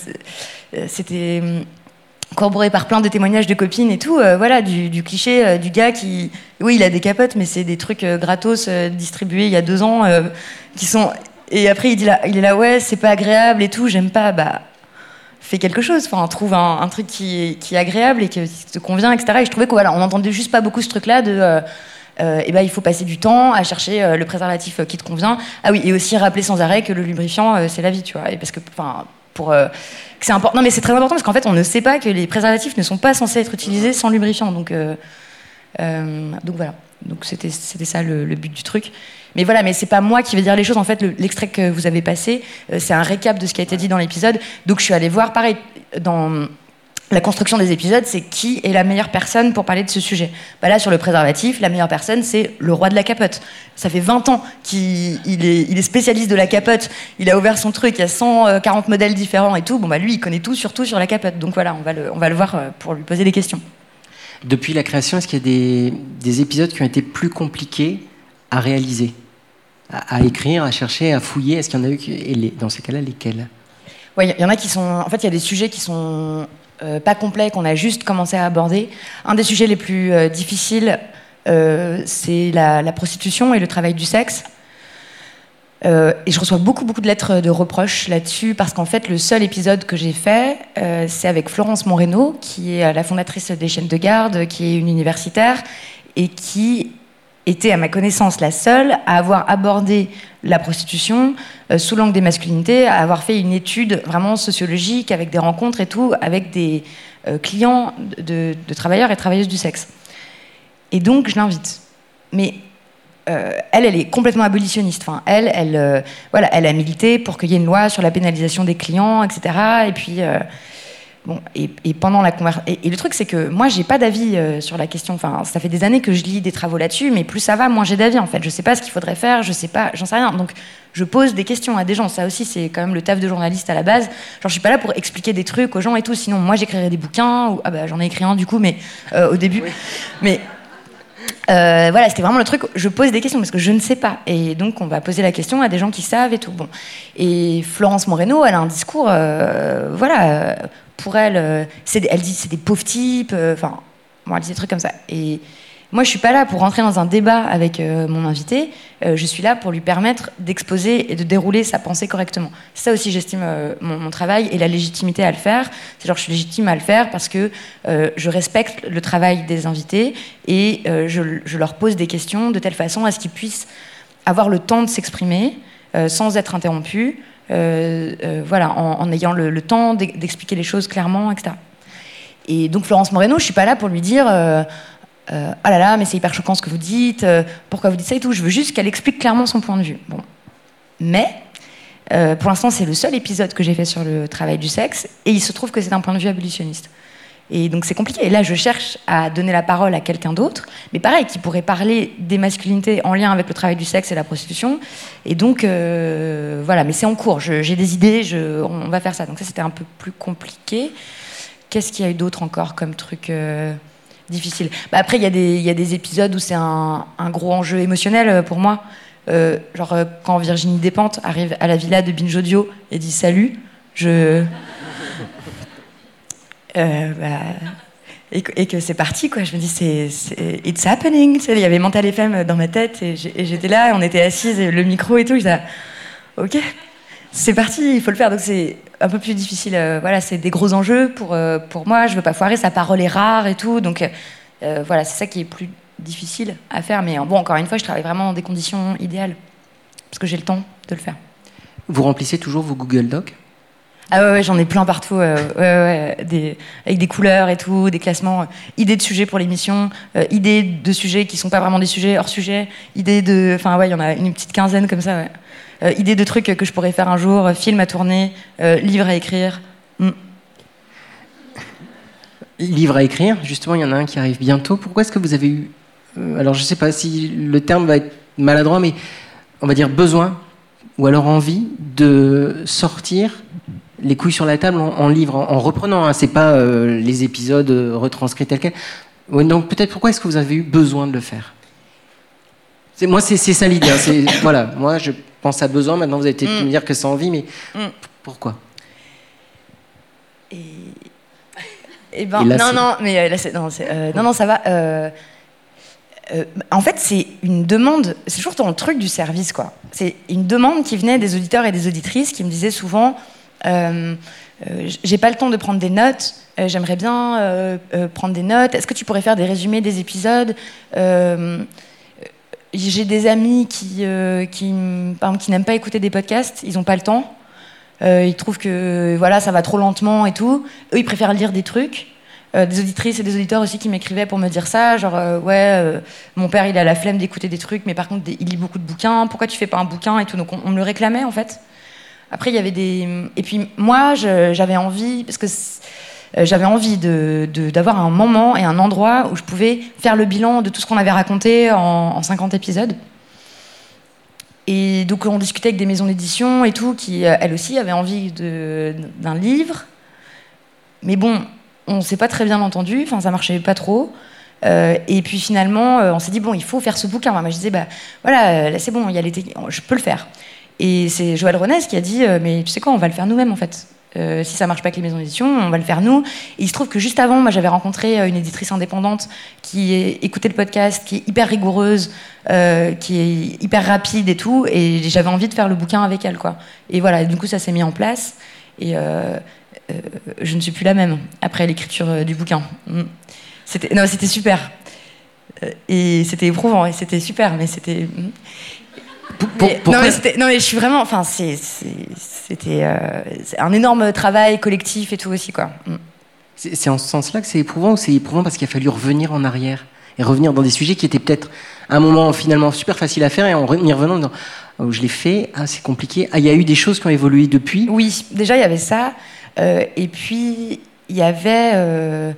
c'était corroboré par plein de témoignages de copines et tout, voilà, du, cliché du gars qui, oui, il a des capotes, mais c'est des trucs gratos distribués il y a deux ans qui sont. Et après, il, dit là, il est là, ouais, c'est pas agréable et tout, j'aime pas. Bah, fais quelque chose. Enfin, trouve un, truc qui, qui, est agréable et qui te convient, etc. Et je trouvais qu'on voilà, juste pas beaucoup ce truc-là de. Euh, euh, eh ben, il faut passer du temps à chercher euh, le préservatif qui te convient. Ah oui, et aussi rappeler sans arrêt que le lubrifiant, c'est la vie, tu vois. Et parce que, enfin, pour. c'est important. Non, mais c'est très important parce qu'en fait, on ne sait pas que les préservatifs ne sont pas censés être utilisés sans lubrifiant. Donc, donc voilà. Donc c'était ça le, but du truc. Mais voilà, mais c'est pas moi qui vais dire les choses. En fait, l'extrait que vous avez passé, euh, c'est un récap de ce qui a été dit dans l'épisode. Donc je suis allée voir, pareil, dans la construction des épisodes, c'est qui est la meilleure personne pour parler de ce sujet. Bah là, sur le préservatif, la meilleure personne, c'est le roi de la capote. Ça fait 20 ans qu'il est, il est spécialiste de la capote. Il a ouvert son truc, il y a 140 modèles différents et tout. Bon, bah lui, il connaît tout, surtout sur la capote. Donc voilà, on va le, on va le voir euh, pour lui poser des questions. Depuis la création, est-ce qu'il y a des, des, épisodes qui ont été plus compliqués à réaliser, à, à écrire, à chercher, à fouiller? Est-ce qu'il y en a eu et les, dans ces cas-là, lesquels? Oui, il y en a qui sont. En fait, il y a des sujets qui sont euh, pas complet qu'on a juste commencé à aborder. Un des sujets les plus euh, difficiles, euh, c'est la, la, prostitution et le travail du sexe. Et je reçois beaucoup, beaucoup de lettres de reproches là-dessus, parce qu'en fait, le seul épisode que j'ai fait, c'est avec Florence Moreno, qui est la fondatrice des chaînes de garde, qui est une universitaire, et qui était, à ma connaissance, la seule à avoir abordé la prostitution euh, sous l'angle des masculinités, à avoir fait une étude vraiment sociologique avec des rencontres et tout, avec des euh, clients de, travailleurs et travailleuses du sexe. Et donc, je l'invite. Mais euh, elle, elle est complètement abolitionniste. Enfin, elle, elle, voilà, elle a milité pour qu'il y ait une loi sur la pénalisation des clients, etc. Et puis Bon, et, et, pendant la conversation. Et, et, le truc, c'est que moi, j'ai pas d'avis euh, sur la question. Enfin, ça fait des années que je lis des travaux là-dessus, mais plus ça va, moins j'ai d'avis, en fait. Je sais pas ce qu'il faudrait faire, je sais pas, j'en sais rien. Donc, je pose des questions à des gens. Ça aussi, c'est quand même le taf de journaliste à la base. Genre, je suis pas là pour expliquer des trucs aux gens et tout. Sinon, moi, j'écrirais des bouquins, ou, ah bah, j'en ai écrit un du coup, mais euh, au début. Oui. Mais. Euh, voilà, c'était vraiment le truc. Je pose des questions parce que je ne sais pas, et donc on va poser la question à des gens qui savent et tout. Bon, et Florence Moreno, elle a un discours, euh, voilà, pour elle, euh, elle dit c'est des pauvres types, euh, enfin, bon, elle dit des trucs comme ça. Et moi, je suis pas là pour rentrer dans un débat avec euh, mon invité. Euh, je suis là pour lui permettre d'exposer et de dérouler sa pensée correctement. Ça aussi, j'estime euh, mon, travail et la légitimité à le faire. C'est genre, je suis légitime à le faire parce que je respecte le travail des invités et je, leur pose des questions de telle façon à ce qu'ils puissent avoir le temps de s'exprimer sans être interrompus. Voilà, en, ayant le, temps d'expliquer les choses clairement, etc. Et donc Florence Moreno, je suis pas là pour lui dire euh, ah là là, mais c'est hyper choquant ce que vous dites, euh, pourquoi vous dites ça et tout. Je veux juste qu'elle explique clairement son point de vue. Bon, mais euh, pour l'instant, c'est le seul épisode que j'ai fait sur le travail du sexe, et il se trouve que c'est un point de vue abolitionniste. Et donc c'est compliqué. Et là, je cherche à donner la parole à quelqu'un d'autre, mais pareil, qui pourrait parler des masculinités en lien avec le travail du sexe et la prostitution. Et donc, euh, voilà, mais c'est en cours. J'ai des idées, je, on va faire ça. Donc ça, c'était un peu plus compliqué. Qu'est-ce qu'il y a eu d'autre encore comme truc difficile bah Après, il y, a des épisodes où c'est un, gros enjeu émotionnel euh, pour moi. Euh, genre, quand Virginie Despentes arrive à la villa de Binge Audio et dit salut, je euh, et, que c'est parti, quoi. Je me dis, c'est, it's happening. Il y avait Mental FM dans ma tête et j'étais là, on était assises, et le micro et tout. Je disais, ok, c'est parti, il faut le faire. Donc c'est un peu plus difficile. Euh, voilà, c'est des gros enjeux pour, euh, pour moi. Je veux pas foirer, sa parole est rare et tout. Donc euh, voilà, c'est ça qui est plus difficile à faire. Mais bon, encore une fois, je travaille vraiment dans des conditions idéales parce que j'ai le temps de le faire. Vous remplissez toujours vos Google Docs? Ah ouais, j'en ai plein partout, euh, avec des couleurs et tout, des classements, euh, idées de sujets pour l'émission, euh, idées de sujets qui sont pas vraiment des sujets hors sujet, idées de, enfin ouais, il y en a une petite quinzaine comme ça, ouais. Idées de trucs que je pourrais faire un jour, film à tourner, livre à écrire. Mm. Livre à écrire, justement, il y en a un qui arrive bientôt. Pourquoi est-ce que vous avez eu, alors je sais pas si le terme va être maladroit, mais on va dire besoin ou alors envie de sortir les couilles sur la table en, en livre, en, en reprenant. Hein, c'est pas euh, les épisodes euh, retranscrits tels quels. Ouais, donc peut-être pourquoi est-ce que vous avez eu besoin de le faire? C'est, Moi, c'est, c'est ça l'idée. Hein, [COUGHS] voilà, moi, je pense à besoin. Maintenant, vous avez peut-être mm. me dire que c'est envie, mais mm. pourquoi? Et, et ben, et là, non, non, mais là, c'est, non, euh, non, non, ça va. Euh, euh, en fait, c'est une demande, c'est toujours dans le truc du service, quoi. C'est une demande qui venait des auditeurs et des auditrices qui me disaient souvent euh, euh, j'ai pas le temps de prendre des notes, euh, j'aimerais bien prendre des notes. Est-ce que tu pourrais faire des résumés des épisodes J'ai des amis qui, qui, qui n'aiment pas écouter des podcasts, ils n'ont pas le temps. ils trouvent que voilà, ça va trop lentement et tout. Eux, ils préfèrent lire des trucs. Des auditrices et des auditeurs aussi qui m'écrivaient pour me dire ça, genre ouais, mon père il a la flemme d'écouter des trucs, mais par contre il lit beaucoup de bouquins, pourquoi tu fais pas un bouquin et tout, donc on, on me le réclamait en fait. Après il y avait des... Et puis moi j'avais envie, parce que euh, j'avais envie de- de- d'avoir un moment et un endroit où je pouvais faire le bilan de tout ce qu'on avait raconté en, en 50 épisodes. Et donc on discutait avec des maisons d'édition et tout, qui euh, elles aussi avaient envie de- d'un livre. Mais bon, on s'est pas très bien entendu, enfin ça marchait pas trop. Euh, et puis finalement, on s'est dit bon, il faut faire ce bouquin. Moi, je disais bah voilà, là c'est bon, y a l'été, je peux le faire. Et c'est Joël Renès qui a dit euh, mais tu sais quoi, on va le faire nous-mêmes en fait. Euh, si ça marche pas avec les maisons d'édition, on va le faire nous. Et il se trouve que juste avant, moi j'avais rencontré euh, une éditrice indépendante qui écoutait le podcast, qui est hyper rigoureuse, qui est hyper rapide et tout. Et j'avais envie de faire le bouquin avec elle quoi. Et voilà, du coup ça s'est mis en place. Et je ne suis plus la même après l'écriture du bouquin. Mm. Non, c'était super. Et c'était éprouvant et c'était super, mais c'était. Non, mais c'était- non, mais je suis vraiment. Enfin, c'était euh, un énorme travail collectif et tout aussi, quoi. Mm. C'est en ce sens-là que c'est éprouvant ou c'est éprouvant parce qu'il a fallu revenir en arrière et revenir dans des sujets qui étaient peut-être à un moment finalement super facile à faire et en y revenant en disant oh, je l'ai fait, ah, c'est compliqué, ah, il y a eu des choses qui ont évolué depuis. Oui, déjà il y avait ça. Euh, et puis il y avait. euh,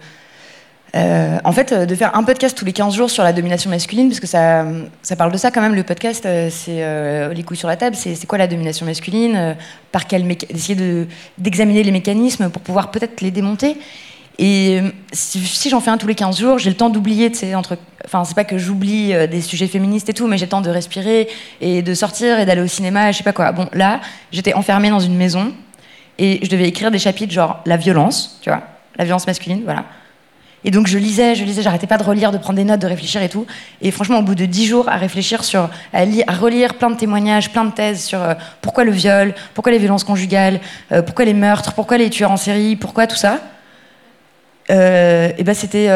euh, en fait, euh, de faire un podcast tous les 15 jours sur la domination masculine, parce que ça, ça parle de ça quand même, le podcast, euh, c'est les couilles sur la table, c'est quoi la domination masculine, euh, par quel de- d'examiner les mécanismes pour pouvoir peut-être les démonter. Et si, j'en fais un tous les 15 jours, j'ai le temps d'oublier, entre... Enfin, c'est pas que j'oublie des sujets féministes et tout, mais j'ai le temps de respirer et de sortir et d'aller au cinéma, je sais pas quoi. Bon, là, j'étais enfermée dans une maison et je devais écrire des chapitres genre la violence, tu vois, la violence masculine, voilà. Et donc je lisais, je lisais, j'arrêtais pas de relire, de prendre des notes, de réfléchir et tout. Et franchement, au bout de dix jours, à réfléchir sur, à, li- à relire plein de témoignages, plein de thèses sur euh, pourquoi le viol, pourquoi les violences conjugales, euh, pourquoi les meurtres, pourquoi les tueurs en série, pourquoi tout ça. Euh, et ben c'était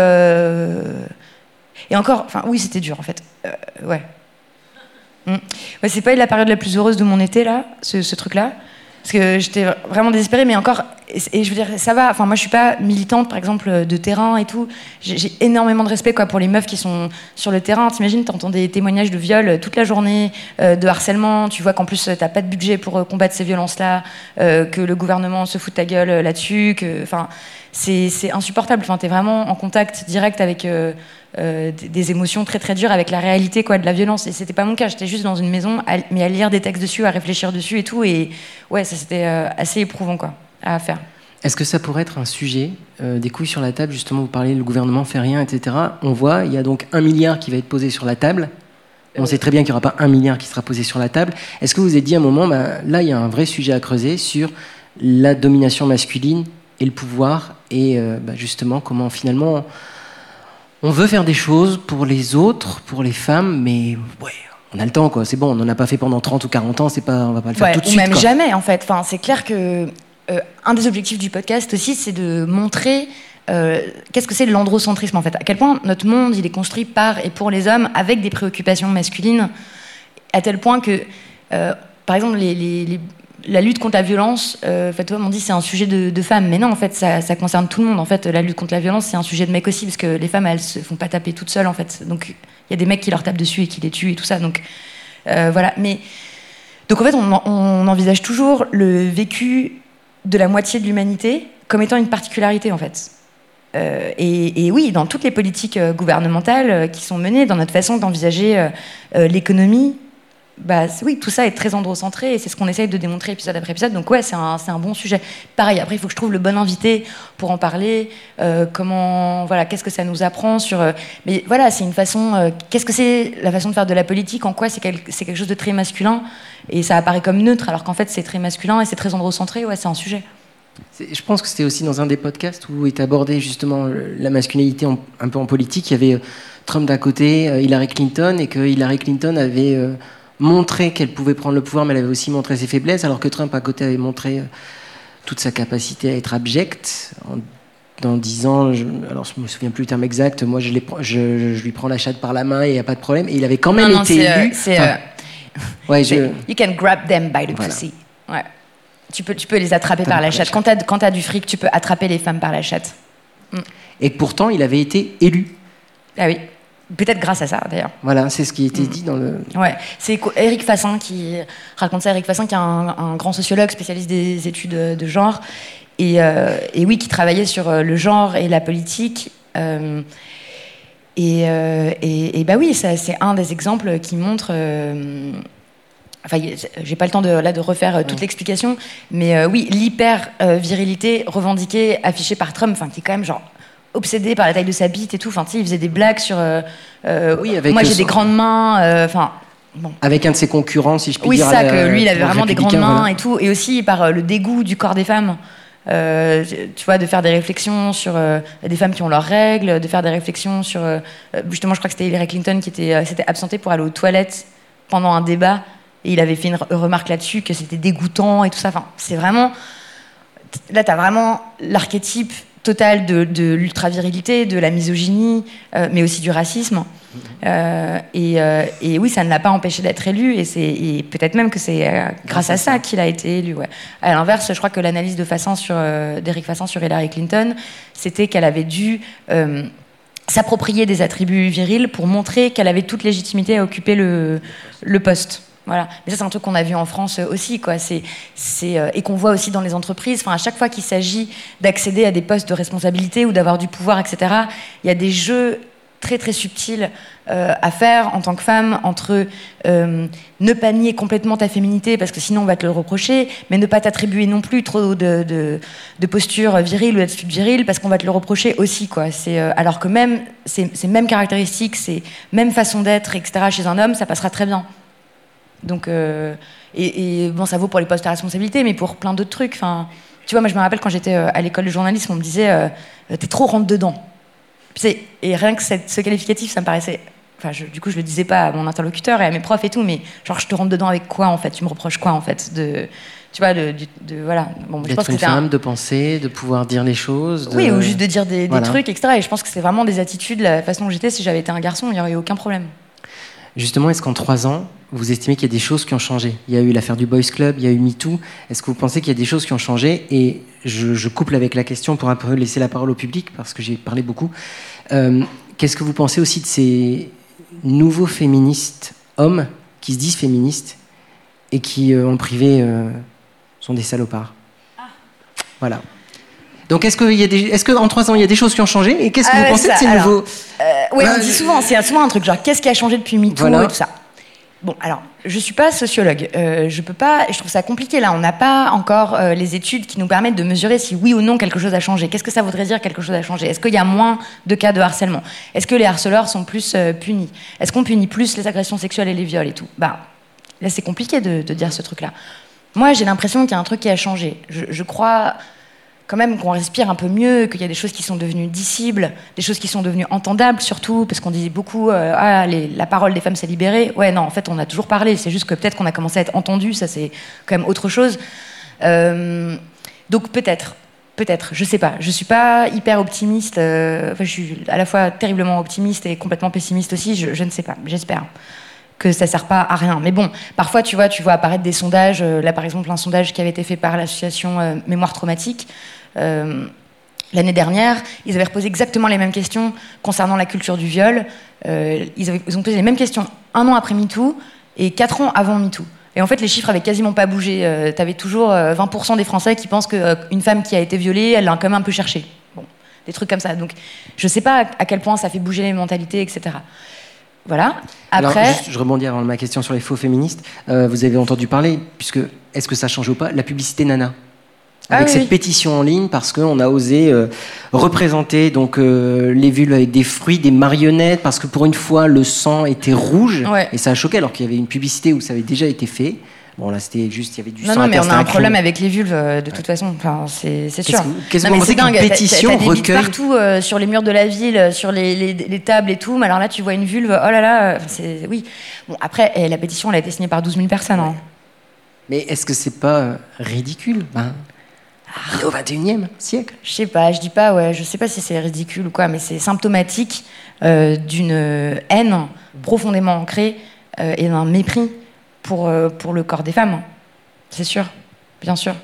et encore, enfin oui, c'était dur en fait. Ouais. Mm. Ouais, c'est pas la période la plus heureuse de mon été là, ce, ce truc-là, parce que j'étais vraiment désespérée, mais encore, et, je veux dire, ça va. Enfin, moi, je suis pas militante, par exemple, de terrain et tout. J'ai énormément de respect quoi pour les meufs qui sont sur le terrain. T'imagines, t'entends des témoignages de viol euh, toute la journée, euh, de harcèlement. Tu vois qu'en plus, euh, t'as pas de budget pour combattre ces violences-là, que le gouvernement se fout de ta gueule là-dessus, que, enfin, c'est insupportable. Enfin, t'es vraiment en contact direct avec euh, des, des émotions très très dures, avec la réalité quoi de la violence. Et c'était pas mon cas. J'étais juste dans une maison, à- mais à lire des textes dessus, à réfléchir dessus et tout. Et ouais, ça c'était euh, assez éprouvant quoi à faire. Est-ce que ça pourrait être un sujet euh, des couilles sur la table Justement, vous parlez, le gouvernement fait rien, etc. On voit, il y a donc un milliard qui va être posé sur la table. On sait très bien qu'il n'y aura pas un milliard qui sera posé sur la table. Est-ce que vous vous êtes dit à un moment, ben, là, il y a un vrai sujet à creuser sur la domination masculine et le pouvoir et euh, ben, justement comment finalement on veut faire des choses pour les autres, pour les femmes, mais ouais, on a le temps, quoi. C'est bon, on n'en a pas fait pendant 30 ou 40 ans, c'est pas, on va pas le faire Ouais, tout de ou suite. même quoi. jamais en fait. Enfin, c'est clair que euh, un des objectifs du podcast aussi, c'est de montrer euh, qu'est-ce que c'est l'androcentrisme en fait. À quel point notre monde il est construit par et pour les hommes avec des préoccupations masculines, à tel point que, euh, par exemple, les, les- les- la lutte contre la violence, euh, fait, on dit c'est un sujet de, femmes, mais non, en fait, ça, concerne tout le monde. En fait, la lutte contre la violence, c'est un sujet de mecs aussi, parce que les femmes, elles se font pas taper toutes seules, en fait. Donc, il y a des mecs qui leur tapent dessus et qui les tuent et tout ça. Donc, euh, voilà. Mais donc en fait, on, envisage toujours le vécu de la moitié de l'humanité comme étant une particularité en fait. Euh, et, oui, dans toutes les politiques euh, gouvernementales qui sont menées, dans notre façon d'envisager l'économie, bah oui, tout ça est très androcentré et c'est ce qu'on essaye de démontrer épisode après épisode. Donc ouais, c'est un, un bon sujet. Pareil, après il faut que je trouve le bon invité pour en parler. euh, comment, voilà, qu'est-ce que ça nous apprend sur. euh, mais voilà, c'est une façon. euh, qu'est-ce que c'est la façon de faire de la politique En quoi c'est quel- c'est quelque chose de très masculin et ça apparaît comme neutre alors qu'en fait c'est très masculin et c'est très androcentré. Ouais, c'est un sujet. Je pense que c'était aussi dans un des podcasts où est abordé justement la masculinité un peu en politique. Il y avait Trump d'un côté, Hillary Clinton, et que Hillary Clinton avait montré qu'elle pouvait prendre le pouvoir, mais elle avait aussi montré ses faiblesses, alors que Trump à côté avait montré euh, toute sa capacité à être abject. En, en disant, je, alors je me souviens plus le terme exact, moi je, lui prends la chatte par la main et il n'y a pas de problème. Et il avait quand même Non, non, été euh, élu. Enfin, euh, ouais, [LAUGHS] je- You can grab them by the Voilà. pussy. Ouais. Tu peux, tu peux les attraper Par par la la chatte. Quand t'as, quand t'as du fric, tu peux attraper les femmes par la chatte. Et pourtant, il avait été élu. Ah oui. Peut-être grâce à ça, d'ailleurs. Voilà, c'est ce qui était dit dans le. Ouais, c'est Eric Fassin qui raconte ça. Eric Fassin, qui est un, un grand sociologue spécialiste des études de genre, et, euh, et oui, qui travaillait sur euh, le genre et la politique. Euh, et, euh, et, et bah oui, c'est un des exemples qui montre. Enfin, j'ai pas le temps de, là de refaire toute l'explication, mais oui, l'hyper virilité revendiquée, affichée par Trump, enfin, qui est quand même genre obsédé par la taille de sa bite et tout. Enfin, tu sais, il faisait des blagues sur. euh, euh, Oui, avec moi, j'ai des son- grandes mains. euh, Enfin, bon. Avec un de ses concurrents, si je puis Oui, dire. ça, à la- que lui, il avait vraiment des grandes mains voilà. et tout. Et aussi par euh, le dégoût du corps des femmes. Euh, tu vois, de faire des réflexions sur euh, des femmes qui ont leurs règles, de faire des réflexions sur. euh, euh, justement, je crois que c'était Hillary Clinton qui était, euh, s'était absentée pour aller aux toilettes pendant un débat. Et il avait fait une re- remarque là-dessus, que c'était dégoûtant et tout ça. Enfin, c'est vraiment. Là, tu as vraiment l'archétype total de, de l'ultra-virilité, de la misogynie, euh, mais aussi du racisme. Euh, et, euh, et oui, ça ne l'a pas empêché d'être élu, et, c'est- peut-être même que c'est grâce à ça qu'il a été élu. Ouais. À l'inverse, je crois que l'analyse de Fassin sur, d'Éric Fassin sur Hillary Clinton, c'était qu'elle avait dû s'approprier des attributs virils pour montrer qu'elle avait toute légitimité à occuper le, le poste. Voilà. Mais ça, c'est un truc qu'on a vu en France euh, aussi, quoi. C'est, euh, et qu'on voit aussi dans les entreprises. Enfin, à chaque fois qu'il s'agit d'accéder à des postes de responsabilité ou d'avoir du pouvoir, etc., il y a des jeux très très subtils euh, à faire en tant que femme entre ne pas nier complètement ta féminité parce que sinon on va te le reprocher, mais ne pas t'attribuer non plus trop de, de, de posture virile ou d'attitude virile parce qu'on va te le reprocher aussi. Quoi. Alors que même ces mêmes caractéristiques, ces mêmes façons d'être, etc., chez un homme, ça passera très bien. Donc, euh, et, et bon, ça vaut pour les postes à responsabilité, mais pour plein d'autres trucs. Enfin, tu vois, moi je me rappelle quand j'étais euh, à l'école de journalisme, on me disait euh, T'es trop rentre dedans. Et rien que cette- ce qualificatif, ça me paraissait. Enfin, je- du coup, je le disais pas à mon interlocuteur et à mes profs et tout, mais genre, je te rentre dedans avec quoi en fait? Tu me reproches quoi en fait de, Tu vois, de, du- de- voilà. Bon, je pense D'être que une un- femme, de penser, de pouvoir dire les choses. de- Oui, ou juste de dire des, des trucs, etc. Et je pense que c'est vraiment des attitudes, la façon dont j'étais. Si j'avais été un garçon, il n'y aurait eu aucun problème. Justement, est-ce qu'en trois ans, vous estimez qu'il y a des choses qui ont changé? Il y a eu l'affaire du Boys Club, il y a eu MeToo. Est-ce que vous pensez qu'il y a des choses qui ont changé? Et je, je couple avec la question pour un peu laisser la parole au public, parce que j'ai parlé beaucoup. Euh, Qu'est-ce que vous pensez aussi de ces nouveaux féministes, hommes, qui se disent féministes, et qui, euh, en privé, euh, sont des salopards? Voilà. Donc, est-ce qu'en est que trois ans, il y a des choses qui ont changé? Et qu'est-ce que Ah vous ouais, pensez de ces alors, nouveaux Oui, Bah, on dit souvent, c'est souvent un truc genre qu'est-ce qui a changé depuis MeToo Voilà. et tout ça. Bon, alors, je suis pas sociologue. Euh, je peux pas. Je trouve ça compliqué là. On n'a pas encore euh, les études qui nous permettent de mesurer si oui ou non quelque chose a changé. Qu'est-ce que ça voudrait dire quelque chose a changé? Est-ce qu'il y a moins de cas de harcèlement? Est-ce que les harceleurs sont plus euh, punis? Est-ce qu'on punit plus les agressions sexuelles et les viols et tout? Bah, là, c'est compliqué de, de dire ce truc-là. Moi, j'ai l'impression qu'il y a un truc qui a changé. Je, je crois quand même qu'on respire un peu mieux, qu'il y a des choses qui sont devenues dissibles, des choses qui sont devenues entendables surtout, parce qu'on disait beaucoup euh, ah les- la parole des femmes s'est libérée. Ouais non, en fait on a toujours parlé, c'est juste que peut-être qu'on a commencé à être entendu, ça c'est quand même autre chose. Euh, donc peut-être, peut-être, je sais pas, je suis pas hyper optimiste. euh, enfin, je suis à la fois terriblement optimiste et complètement pessimiste aussi. Je, je ne sais pas, j'espère que ça sert pas à rien. Mais bon, parfois, tu vois, tu vois apparaître des sondages. euh, là, par exemple, un sondage qui avait été fait par l'association euh, Mémoire Traumatique. euh, L'année dernière, ils avaient reposé exactement les mêmes questions concernant la culture du viol. Euh, ils, ont posé les mêmes questions un an après MeToo et quatre ans avant MeToo. Et en fait, les chiffres avaient quasiment pas bougé. tu avais toujours euh, 20% des Français qui pensent qu'une femme qui a été violée, elle l'a quand même un peu cherché. Bon, des trucs comme ça. Donc, je sais pas à quel point ça fait bouger les mentalités, etc. Voilà. Alors, Après, juste, je rebondis avant ma question sur les faux féministes. Euh, vous avez entendu parler, puisque est-ce que ça change ou pas, la publicité Nana Ah avec cette oui. pétition en ligne parce qu'on a osé euh, représenter donc euh, les vulves avec des fruits, des marionnettes parce que pour une fois le sang était rouge Ouais. et ça a choqué alors qu'il y avait une publicité où ça avait déjà été fait. Bon là c'était juste il y avait du Non, sang non, mais on a un problème avec les vulves euh, de toute façon. Enfin, c'est c'est sûr. Qu'est-ce que- vous pensez qu'une pétition recueille- partout euh, sur les murs de la ville, euh, sur les, les- les tables et tout. Mais alors là, tu vois une vulve. Oh là là, euh, c'est oui. Bon après, eh, la pétition, elle a été signée par 12 000 personnes. hein. Mais est-ce que c'est pas ridicule ben, est au 21e siècle? Je sais pas, je dis pas, ouais, je sais pas si c'est ridicule ou quoi, mais c'est symptomatique euh, d'une haine profondément ancrée et d'un mépris pour, euh, pour le corps des femmes. C'est sûr, bien sûr.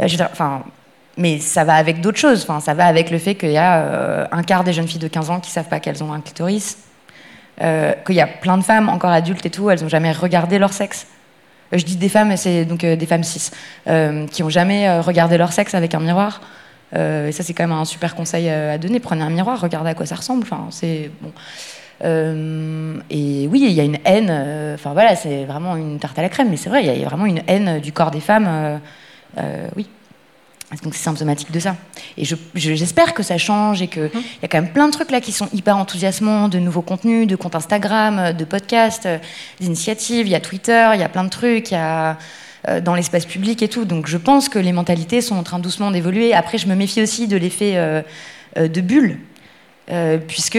Euh, enfin, mais ça va avec d'autres choses. Enfin, ça va avec le fait qu'il y a euh, un quart des jeunes filles de 15 ans qui savent pas qu'elles ont un clitoris. qu'il y a plein de femmes encore adultes et tout, elles n'ont jamais regardé leur sexe. Je dis des femmes, c'est donc des femmes cis, qui ont jamais regardé leur sexe avec un miroir. Et ça, c'est quand même un super conseil à donner. Prenez un miroir, regardez à quoi ça ressemble. Enfin, c'est bon. Euh, et oui, il y a une haine. euh, Enfin voilà, c'est vraiment une tarte à la crème. Mais c'est vrai, il y, a- il y a vraiment une haine du corps des femmes. euh, oui. Donc c'est symptomatique de ça. Et je- je- j'espère que ça change et qu'il y a quand même plein de trucs là qui sont hyper enthousiasmants, de nouveaux contenus, de comptes Instagram, de podcasts, euh, d'initiatives. Il y a Twitter, il y a plein de trucs, il y a euh, dans l'espace public et tout. Donc je pense que les mentalités sont en train doucement d'évoluer. Après, je me méfie aussi de l'effet euh, de bulle, puisque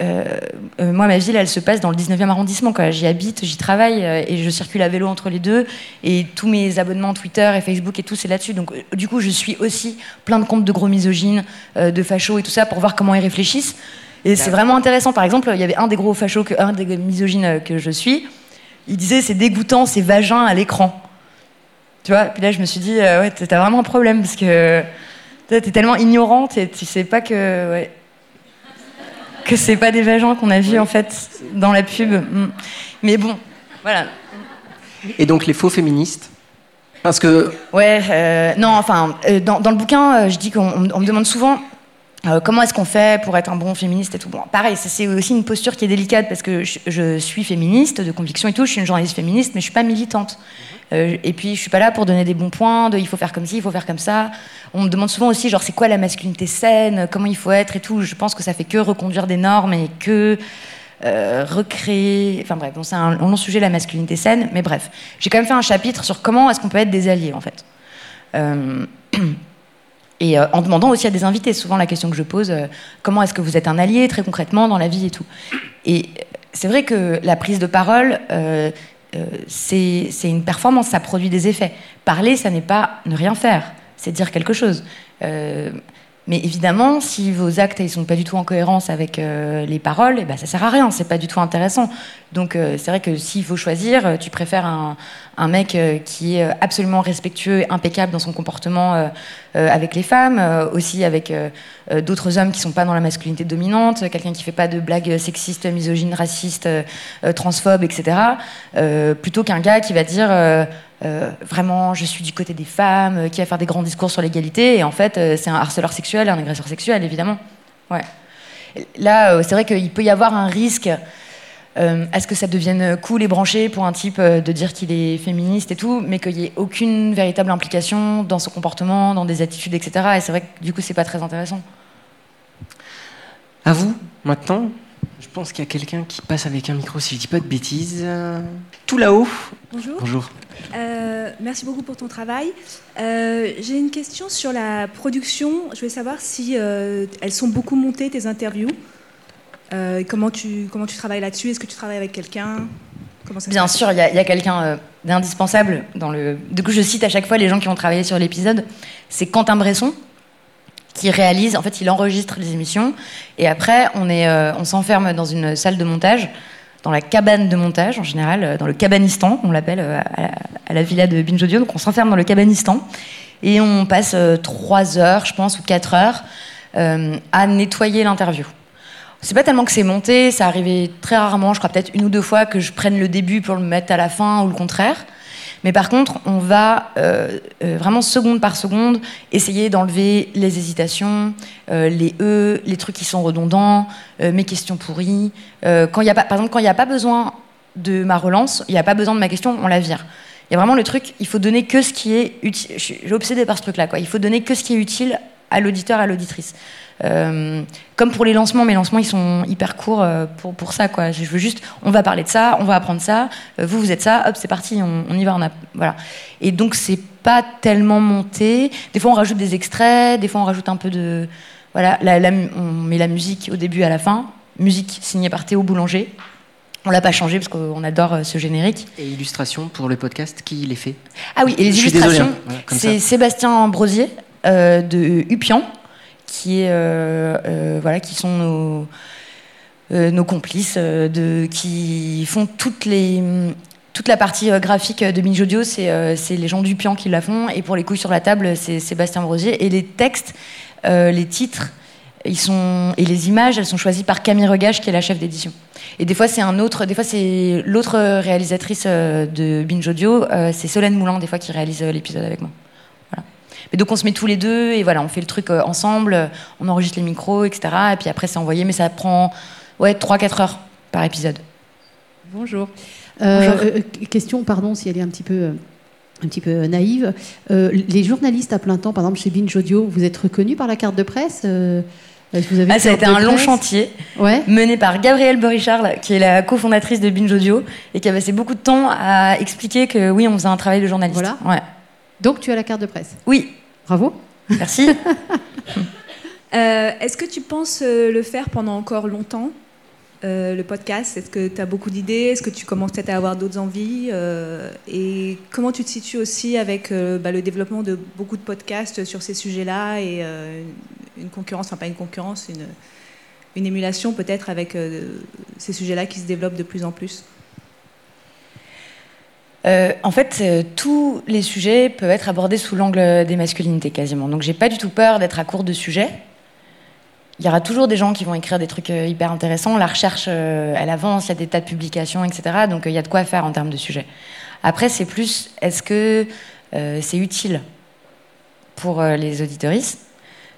moi, ma ville, elle se passe dans le 19e arrondissement. J'y habite, j'y travaille euh, et je circule à vélo entre les deux. Et tous mes abonnements Twitter et Facebook et tout, c'est là-dessus. Donc, euh, du coup, je suis aussi plein de comptes de gros misogynes, euh, de fachos et tout ça pour voir comment ils réfléchissent. Et c'est vraiment intéressant. Par exemple, il y avait un des gros fachos, que, un des misogynes euh, que je suis. Il disait c'est dégoûtant, c'est vagin à l'écran. Tu vois Puis là, je me suis dit euh, ouais, t'as vraiment un problème parce que t'es tellement ignorante et tu sais pas que ouais, que c'est pas des vagins qu'on a vus en fait dans la pub. Mm. Mais bon, voilà. Et donc les faux féministes Parce que Ouais, euh, non, enfin, euh, dans, dans le bouquin, euh, je dis qu'on on- on me demande souvent euh, comment est-ce qu'on fait pour être un bon féministe et tout. Bon, pareil, c'est aussi une posture qui est délicate parce que je, je suis féministe de conviction et tout, je suis une journaliste féministe, mais je suis pas militante. Euh, et puis, je suis pas là pour donner des bons points, de il faut faire comme ci, il faut faire comme ça. On me demande souvent aussi, genre, c'est quoi la masculinité saine, comment il faut être et tout. Je pense que ça fait que reconduire des normes et que euh, recréer. Enfin bref, bon, c'est un, long sujet, la masculinité saine, mais bref. J'ai quand même fait un chapitre sur comment est-ce qu'on peut être des alliés, en fait. Euh, et en demandant aussi à des invités, souvent la question que je pose, comment est-ce que vous êtes un allié très concrètement dans la vie et tout. Et c'est vrai que la prise de parole, euh, c'est une performance, ça produit des effets. Parler, ça n'est pas ne rien faire, c'est dire quelque chose. Euh, mais évidemment, si vos actes ne sont pas du tout en cohérence avec euh, les paroles, eh ben, ça sert à rien, c'est pas du tout intéressant. Donc euh, c'est vrai que s'il faut choisir, euh, tu préfères un, mec qui est absolument respectueux, impeccable dans son comportement avec les femmes, aussi avec d'autres hommes qui sont pas dans la masculinité dominante, quelqu'un qui fait pas de blagues sexistes, misogynes, racistes, transphobes, etc. plutôt qu'un gars qui va dire euh, vraiment je suis du côté des femmes, euh, qui va faire des grands discours sur l'égalité, et en fait euh, c'est un harceleur sexuel, un agresseur sexuel, évidemment. Ouais. Là, c'est vrai qu'il peut y avoir un risque euh, à ce que ça devienne cool et branché pour un type de dire qu'il est féministe et tout, mais qu'il n'y ait aucune véritable implication dans son comportement, dans des attitudes, etc. Et c'est vrai que du coup, c'est pas très intéressant. à vous, maintenant, je pense qu'il y a quelqu'un qui passe avec un micro, si je dis pas de bêtises. Tout là-haut. Bonjour. Bonjour. Euh, merci beaucoup pour ton travail. Euh, J'ai une question sur la production. Je voulais savoir si euh, elles sont beaucoup montées, tes interviews. Euh, comment, tu, comment tu travailles là-dessus? Est-ce que tu travailles avec quelqu'un? Bien sûr, il y a, quelqu'un d'indispensable dans le. Du coup, je cite à chaque fois les gens qui ont travaillé sur l'épisode. C'est Quentin Bresson qui réalise. En fait, il enregistre les émissions et après, on est, euh, on s'enferme dans une salle de montage, dans la cabane de montage en général, euh, dans le cabanistan, on l'appelle euh, à, la- villa de Binge Audio. Donc, on s'enferme dans le cabanistan et on passe trois heures, je pense, ou quatre heures à nettoyer l'interview. C'est pas tellement que c'est monté, ça arrivait très rarement, je crois peut-être une ou deux fois que je prenne le début pour le mettre à la fin ou le contraire. Mais par contre, on va euh, euh, vraiment seconde par seconde essayer d'enlever les hésitations, euh, les e, les trucs qui sont redondants, mes questions pourries. Quand y a pas, par exemple, quand il n'y a pas besoin de ma relance, il n'y a pas besoin de ma question, on la vire. Il y a vraiment le truc, il faut donner que ce qui est utile. Je suis j'ai obsédé par ce truc-là. Il faut donner que ce qui est utile à l'auditeur, à l'auditrice. Euh, comme pour les lancements, mes lancements ils sont hyper courts euh, pour, pour ça quoi. Je veux juste, on va parler de ça, on va apprendre ça. euh, vous vous êtes ça, hop c'est parti, on, on y va, on a voilà. Et donc c'est pas tellement monté. Des fois on rajoute des extraits, des fois on rajoute un peu de voilà. La, la mu- on met la musique au début à la fin, musique signée par Théo Boulanger. On l'a pas changé parce qu'on adore ce générique. Et illustration pour le podcast, qui les fait? Ah oui, et les Je illustrations, hein. C'est. Sébastien Brosier de Upian, qui euh, euh, sont nos, euh, complices, euh, de, qui font toute la partie euh, graphique de Binge Audio, c'est euh, les gens d'Upian qui la font, et pour les couilles sur la table, c'est Sébastien Brosier, et les textes, euh, les titres et les images, elles sont choisies par Camille Regage, qui est la chef d'édition. Et des fois, c'est un autre, des fois c'est l'autre réalisatrice euh, de Binge Audio, euh, c'est Solène Moulin, des fois qui réalise euh, l'épisode avec moi. Mais donc on se met tous les deux et voilà, on fait le truc ensemble, on enregistre les micros, etc. Et puis après c'est envoyé, mais ça prend ouais 3-4 heures par épisode. Bonjour. Bonjour. question, pardon, si elle est un petit peu un petit peu naïve. les journalistes à plein temps, par exemple chez Binge Audio, vous êtes reconnus par la carte de presse vous avez ah, ça a été un long chantier mené par Gabrielle Boricharl, qui est la cofondatrice de Binge Audio et qui a passé beaucoup de temps à expliquer que oui, on faisait un travail de journaliste. Voilà. Ouais. Donc tu as la carte de presse Oui. Bravo. Merci. [LAUGHS] Euh, est-ce que tu penses euh, le faire pendant encore longtemps euh, le podcast? Est-ce que tu as beaucoup d'idées? Est-ce que tu commences peut-être à avoir d'autres envies Et comment tu te situes aussi avec bah, le développement de beaucoup de podcasts sur ces sujets-là et une concurrence, enfin pas une concurrence, une, une émulation peut-être avec ces sujets-là qui se développent de plus en plus? Euh, en fait, euh, tous les sujets peuvent être abordés sous l'angle des masculinités quasiment. Donc, j'ai pas du tout peur d'être à court de sujets. Il y aura toujours des gens qui vont écrire des trucs hyper intéressants. La recherche, elle avance, il y a des tas de publications, etc. Donc, il y a de quoi faire en termes de sujets. Après, c'est plus, est-ce que c'est utile pour les auditoristes?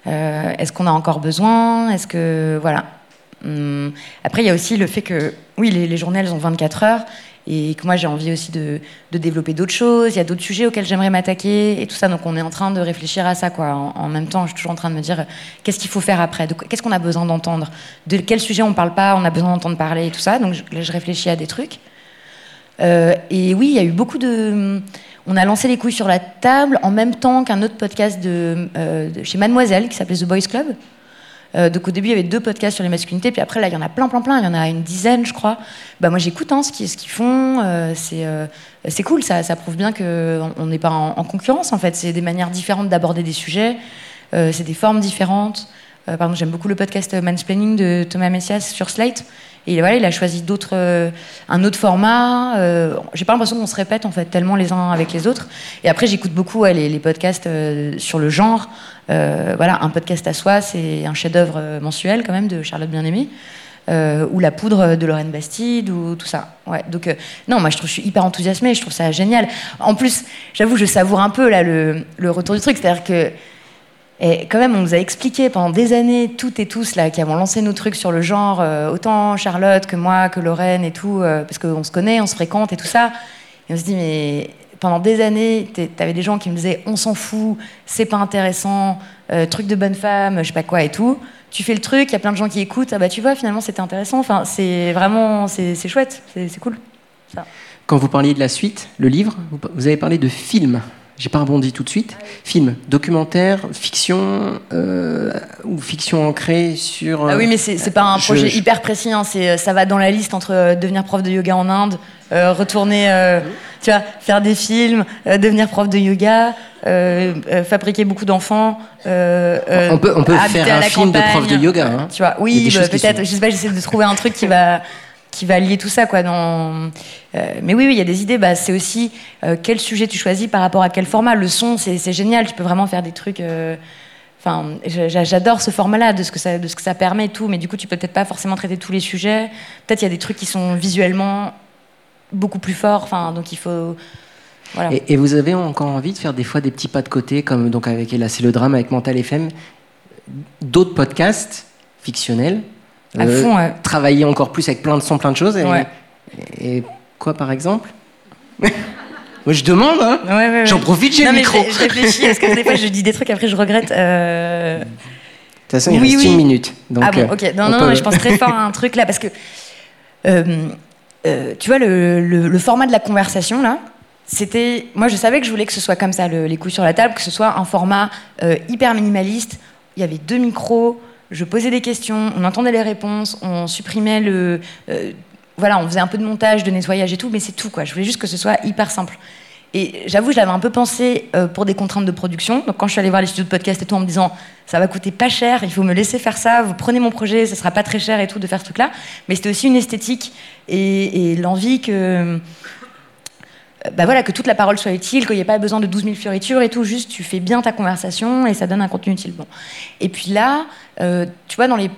Euh, est-ce qu'on a encore besoin? Est-ce que voilà. Hum, après, il y a aussi le fait que oui, les, journées elles ont 24 heures et que moi j'ai envie aussi de, développer d'autres choses. Il y a d'autres sujets auxquels j'aimerais m'attaquer et tout ça. Donc on est en train de réfléchir à ça. En, même temps, je suis toujours en train de me dire qu'est-ce qu'il faut faire après? Qu'est-ce qu'on a besoin d'entendre? De quel sujet on parle pas? On a besoin d'entendre parler et tout ça. Donc là, je réfléchis à des trucs. Euh, et oui, il y a eu beaucoup de on a lancé les couilles sur la table en même temps qu'un autre podcast de, euh, chez Mademoiselle qui s'appelait The Boys Club. Euh, donc au début, il y avait deux podcasts sur les masculinités, puis après, là, il y en a plein, plein, plein. Il y en a une dizaine, je crois. Bah, moi, j'écoute hein, ce qu'ils font. Euh, c'est cool, ça, ça prouve bien qu'on n'est pas en, en, concurrence, en fait. C'est des manières différentes d'aborder des sujets. c'est des formes différentes. par j'aime beaucoup le podcast Mansplaining de Thomas Messias sur Slate. Et voilà, il a choisi d'autres, euh, un autre format. Euh, j'ai pas l'impression qu'on se répète en fait tellement les uns avec les autres. Et après, j'écoute beaucoup les, podcasts euh, sur le genre. voilà, un podcast à soi, c'est un chef-d'œuvre mensuel quand même de Charlotte Bien-Aimée. ou la poudre de Lorraine Bastide ou tout ça. Ouais, donc non, moi je suis hyper enthousiasmée, je trouve ça génial. En plus, j'avoue, je savoure un peu là le, le retour du truc, c'est-à-dire que et quand même, on nous a expliqué pendant des années, toutes et tous là, qui avons lancé nos trucs sur le genre, euh, autant Charlotte que moi, que Lorraine et tout, euh, parce qu'on se connaît, on se fréquente et tout ça. Et on se dit, mais pendant des années, t'avais des gens qui me disaient, on s'en fout, c'est pas intéressant, euh, truc de bonne femme, je sais pas quoi et tout. Tu fais le truc, il y a plein de gens qui écoutent, ah bah tu vois, finalement c'était intéressant. Enfin, c'est vraiment, c'est chouette, c'est cool. Ça. Quand vous parliez de la suite, le livre, vous avez parlé de film j'ai pas rebondi tout de suite. Film, documentaire, fiction euh, ou fiction ancrée sur. ah oui, mais c'est pas un projet hyper précis. Hein, euh, ça va dans la liste entre euh, devenir prof de yoga en Inde, retourner, tu vois, faire des films, devenir prof de yoga, fabriquer beaucoup d'enfants. on peut, on peut faire un film de prof de yoga. Hein. Tu vois, oui, bah, peut-être. Je sais pas, j'essaie de trouver un truc qui va qui va lier tout ça quoi euh, mais oui il y a des idées. Bah, c'est aussi euh, quel sujet tu choisis par rapport à quel format. Le son c'est génial. Tu peux vraiment faire des trucs euh, j'adore ce format là de ce que ça de ce que ça permet et tout mais du coup tu peux peut-être pas forcément traiter tous les sujets. Peut-être il y a des trucs qui sont visuellement beaucoup plus forts enfin donc il faut et, vous avez encore envie de faire des fois des petits pas de côté comme donc avec là c'est le drame avec Mental FM d'autres podcasts fictionnels euh, travailler encore plus avec plein de sons, plein de choses. Et, quoi, par exemple [LAUGHS] Moi, je demande, hein J'en profite, j'ai le micro. Je, réfléchis, parce que des fois, je dis des trucs, après, je regrette. Euh. De toute façon, il reste une minute. Donc, ah bon, euh, ok. Non, non, je pense très fort à un truc là, parce que. tu vois, le, le, format de la conversation, là, c'était. Moi, je savais que je voulais que ce soit comme ça, les coups sur la table, que ce soit un format hyper minimaliste. Il y avait deux micros je posais des questions, on entendait les réponses, on supprimait le. Euh, voilà, on faisait un peu de montage, de nettoyage et tout, mais c'est tout, quoi. Je voulais juste que ce soit hyper simple. Et j'avoue, je l'avais un peu pensé euh, pour des contraintes de production. Donc quand je suis allée voir les studios de podcast et tout, en me disant ça va coûter pas cher, il faut me laisser faire ça, vous prenez mon projet, ça sera pas très cher et tout de faire ce truc-là. Mais c'était aussi une esthétique et, l'envie que bah voilà, que toute la parole soit utile, qu'il n'y ait pas besoin de 12 000 fioritures et tout, juste tu fais bien ta conversation et ça donne un contenu utile. Bon. Et puis là, euh, tu vois, dans les,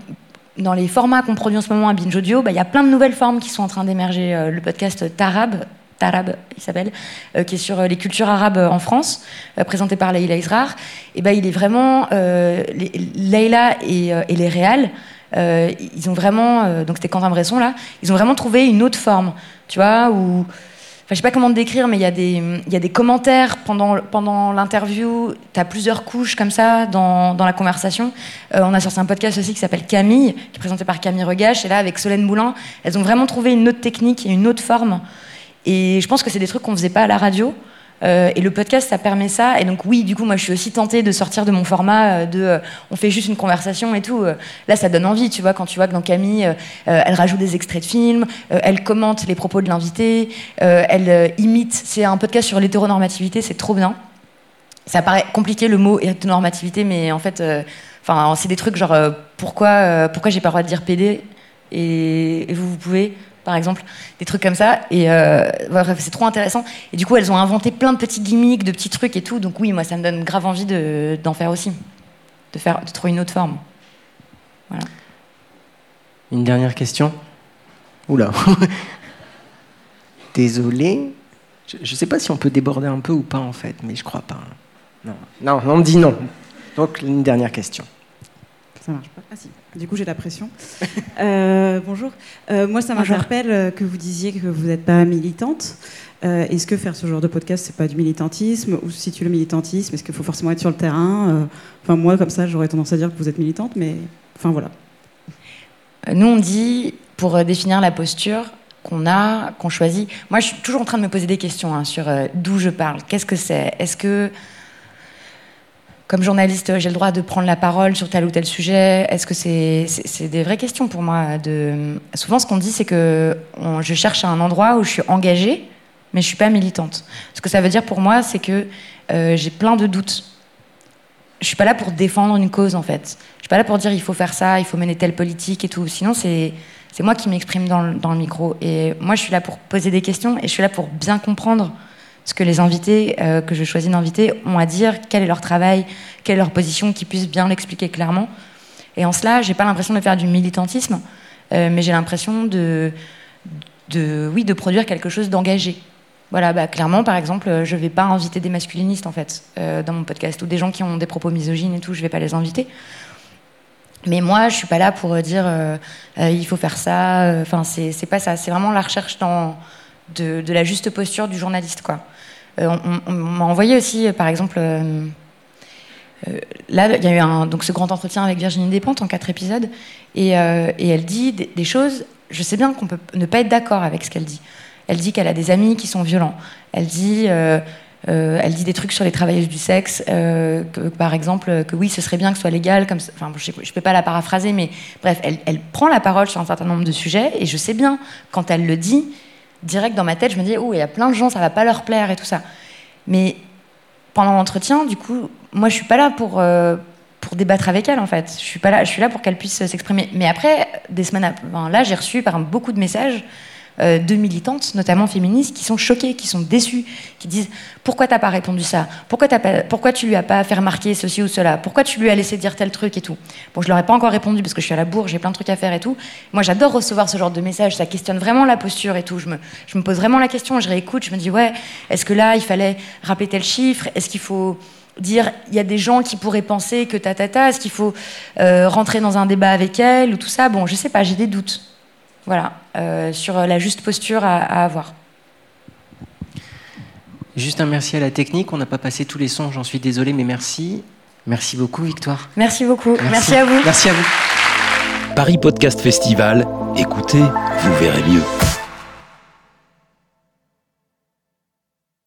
dans les formats qu'on produit en ce moment à Binge Audio, bah, il y a plein de nouvelles formes qui sont en train d'émerger. Euh, le podcast Tarab, Tarab, il s'appelle, euh, qui est sur les cultures arabes en France, présenté par Leïla Israr. Et ben, il est vraiment. Leïla et, et, les réals, ils ont vraiment. donc c'était Quentin Bresson là, ils ont vraiment trouvé une autre forme, tu vois, où je sais pas comment te décrire, mais il y, a des, commentaires pendant, l'interview. Tu as plusieurs couches comme ça dans, dans la conversation. Euh, on a sorti un podcast aussi qui s'appelle Camille, qui est présenté par Camille Regache. Et là, avec Solène Moulin, elles ont vraiment trouvé une autre technique et une autre forme. Et je pense que c'est des trucs qu'on faisait pas à la radio. Euh, et le podcast, ça permet ça. Et donc, oui, du coup, moi, je suis aussi tentée de sortir de mon format euh, de euh, on fait juste une conversation et tout. là, ça donne envie, tu vois, quand tu vois que dans Camille, elle rajoute des extraits de films, elle commente les propos de l'invité, elle imite. C'est un podcast sur l'hétéronormativité, c'est trop bien. Ça paraît compliqué le mot hétéronormativité, mais en fait, enfin, c'est des trucs genre pourquoi, pourquoi j'ai pas le droit de dire PD et, et vous, vous pouvez par exemple, des trucs comme ça. Et euh, c'est trop intéressant. Et du coup, elles ont inventé plein de petits gimmicks, de petits trucs et tout. Donc oui, moi, ça me donne grave envie d'en faire aussi, de faire, de trouver une autre forme. Voilà. Une dernière question. Oula. [LAUGHS] Désolé. Je ne sais pas si on peut déborder un peu ou pas en fait, mais je crois pas. Non, non, on me dit non. Donc une dernière question. Ça marche pas. Ah si. Du coup, j'ai la pression. [LAUGHS] Euh, bonjour. Euh, moi, ça m'interpelle euh, que vous disiez que vous n'êtes pas militante. est-ce que faire ce genre de podcast, c'est pas du militantisme? Ou si tu le militantisme, est-ce qu'il faut forcément être sur le terrain? Enfin, moi, comme ça, j'aurais tendance à dire que vous êtes militante, mais enfin voilà. Nous, on dit, pour définir la posture qu'on a, qu'on choisit. Moi, je suis toujours en train de me poser des questions hein, sur d'où je parle. Qu'est-ce que c'est? Est-ce que comme journaliste, j'ai le droit de prendre la parole sur tel ou tel sujet Est-ce que c'est des vraies questions pour moi. Souvent, ce qu'on dit, c'est que je cherche un endroit où je suis engagée, mais je suis pas militante. Ce que ça veut dire pour moi, c'est que euh, j'ai plein de doutes. Je suis pas là pour défendre une cause, en fait. Je suis pas là pour dire il faut faire ça, il faut mener telle politique et tout. Sinon, c'est moi qui m'exprime dans le micro. Et moi, je suis là pour poser des questions et je suis là pour bien comprendre ce que les invités euh, que je choisis d'inviter ont à dire, quel est leur travail, quelle est leur position, qu'ils puissent bien l'expliquer clairement. Et en cela, j'ai pas l'impression de faire du militantisme, euh, mais j'ai l'impression de, de, oui, de produire quelque chose d'engagé. Voilà, bah, clairement, par exemple, je vais pas inviter des masculinistes en fait euh, dans mon podcast ou des gens qui ont des propos misogynes et tout, je vais pas les inviter. Mais moi, je suis pas là pour dire il faut faire ça. Enfin, c'est pas ça. C'est vraiment la recherche dans, de, la juste posture du journaliste, quoi. Euh, on, m'a envoyé aussi, euh, par exemple, euh, là, il y a eu donc ce grand entretien avec Virginie Despentes en quatre épisodes, et, elle dit des, choses. Je sais bien qu'on peut ne pas être d'accord avec ce qu'elle dit. Elle dit qu'elle a des amis qui sont violents. Elle dit, elle dit des trucs sur les travailleuses du sexe, par exemple, que oui, ce serait bien que ce soit légal. Comme, enfin, je ne peux pas la paraphraser, mais bref, elle, elle, prend la parole sur un certain nombre de sujets, et je sais bien, quand elle le dit, direct dans ma tête, je me dis, oh, il y a plein de gens, ça va pas leur plaire et tout ça. Mais pendant l'entretien, du coup, moi, je suis pas là pour, euh, pour débattre avec elle, en fait. Je suis pas là, je suis là pour qu'elle puisse s'exprimer. Mais après, des semaines, là, j'ai reçu par beaucoup de messages euh, de militantes, notamment féministes, qui sont choquées, qui sont déçues, qui disent pourquoi t'as pas répondu ça? Pourquoi, as pas, pourquoi tu lui as pas fait remarquer ceci ou cela? Pourquoi tu lui as laissé dire tel truc et tout? Bon, je leur ai pas encore répondu parce que je suis à la bourre, j'ai plein de trucs à faire et tout. Moi, j'adore recevoir ce genre de messages, ça questionne vraiment la posture et tout. Je me, pose vraiment la question, je réécoute, je me dis ouais, est-ce que là, il fallait rappeler tel chiffre? Est-ce qu'il faut dire il y a des gens qui pourraient penser que ta ta ta? Est-ce qu'il faut euh, rentrer dans un débat avec elle ou tout ça? Bon, je sais pas, j'ai des doutes. Voilà, euh, sur la juste posture à, avoir. Juste un merci à la technique. On n'a pas passé tous les sons, j'en suis désolé, mais merci. Merci beaucoup, Victoire. Merci beaucoup. merci à vous. Merci à vous. Paris Podcast Festival. Écoutez, vous verrez mieux.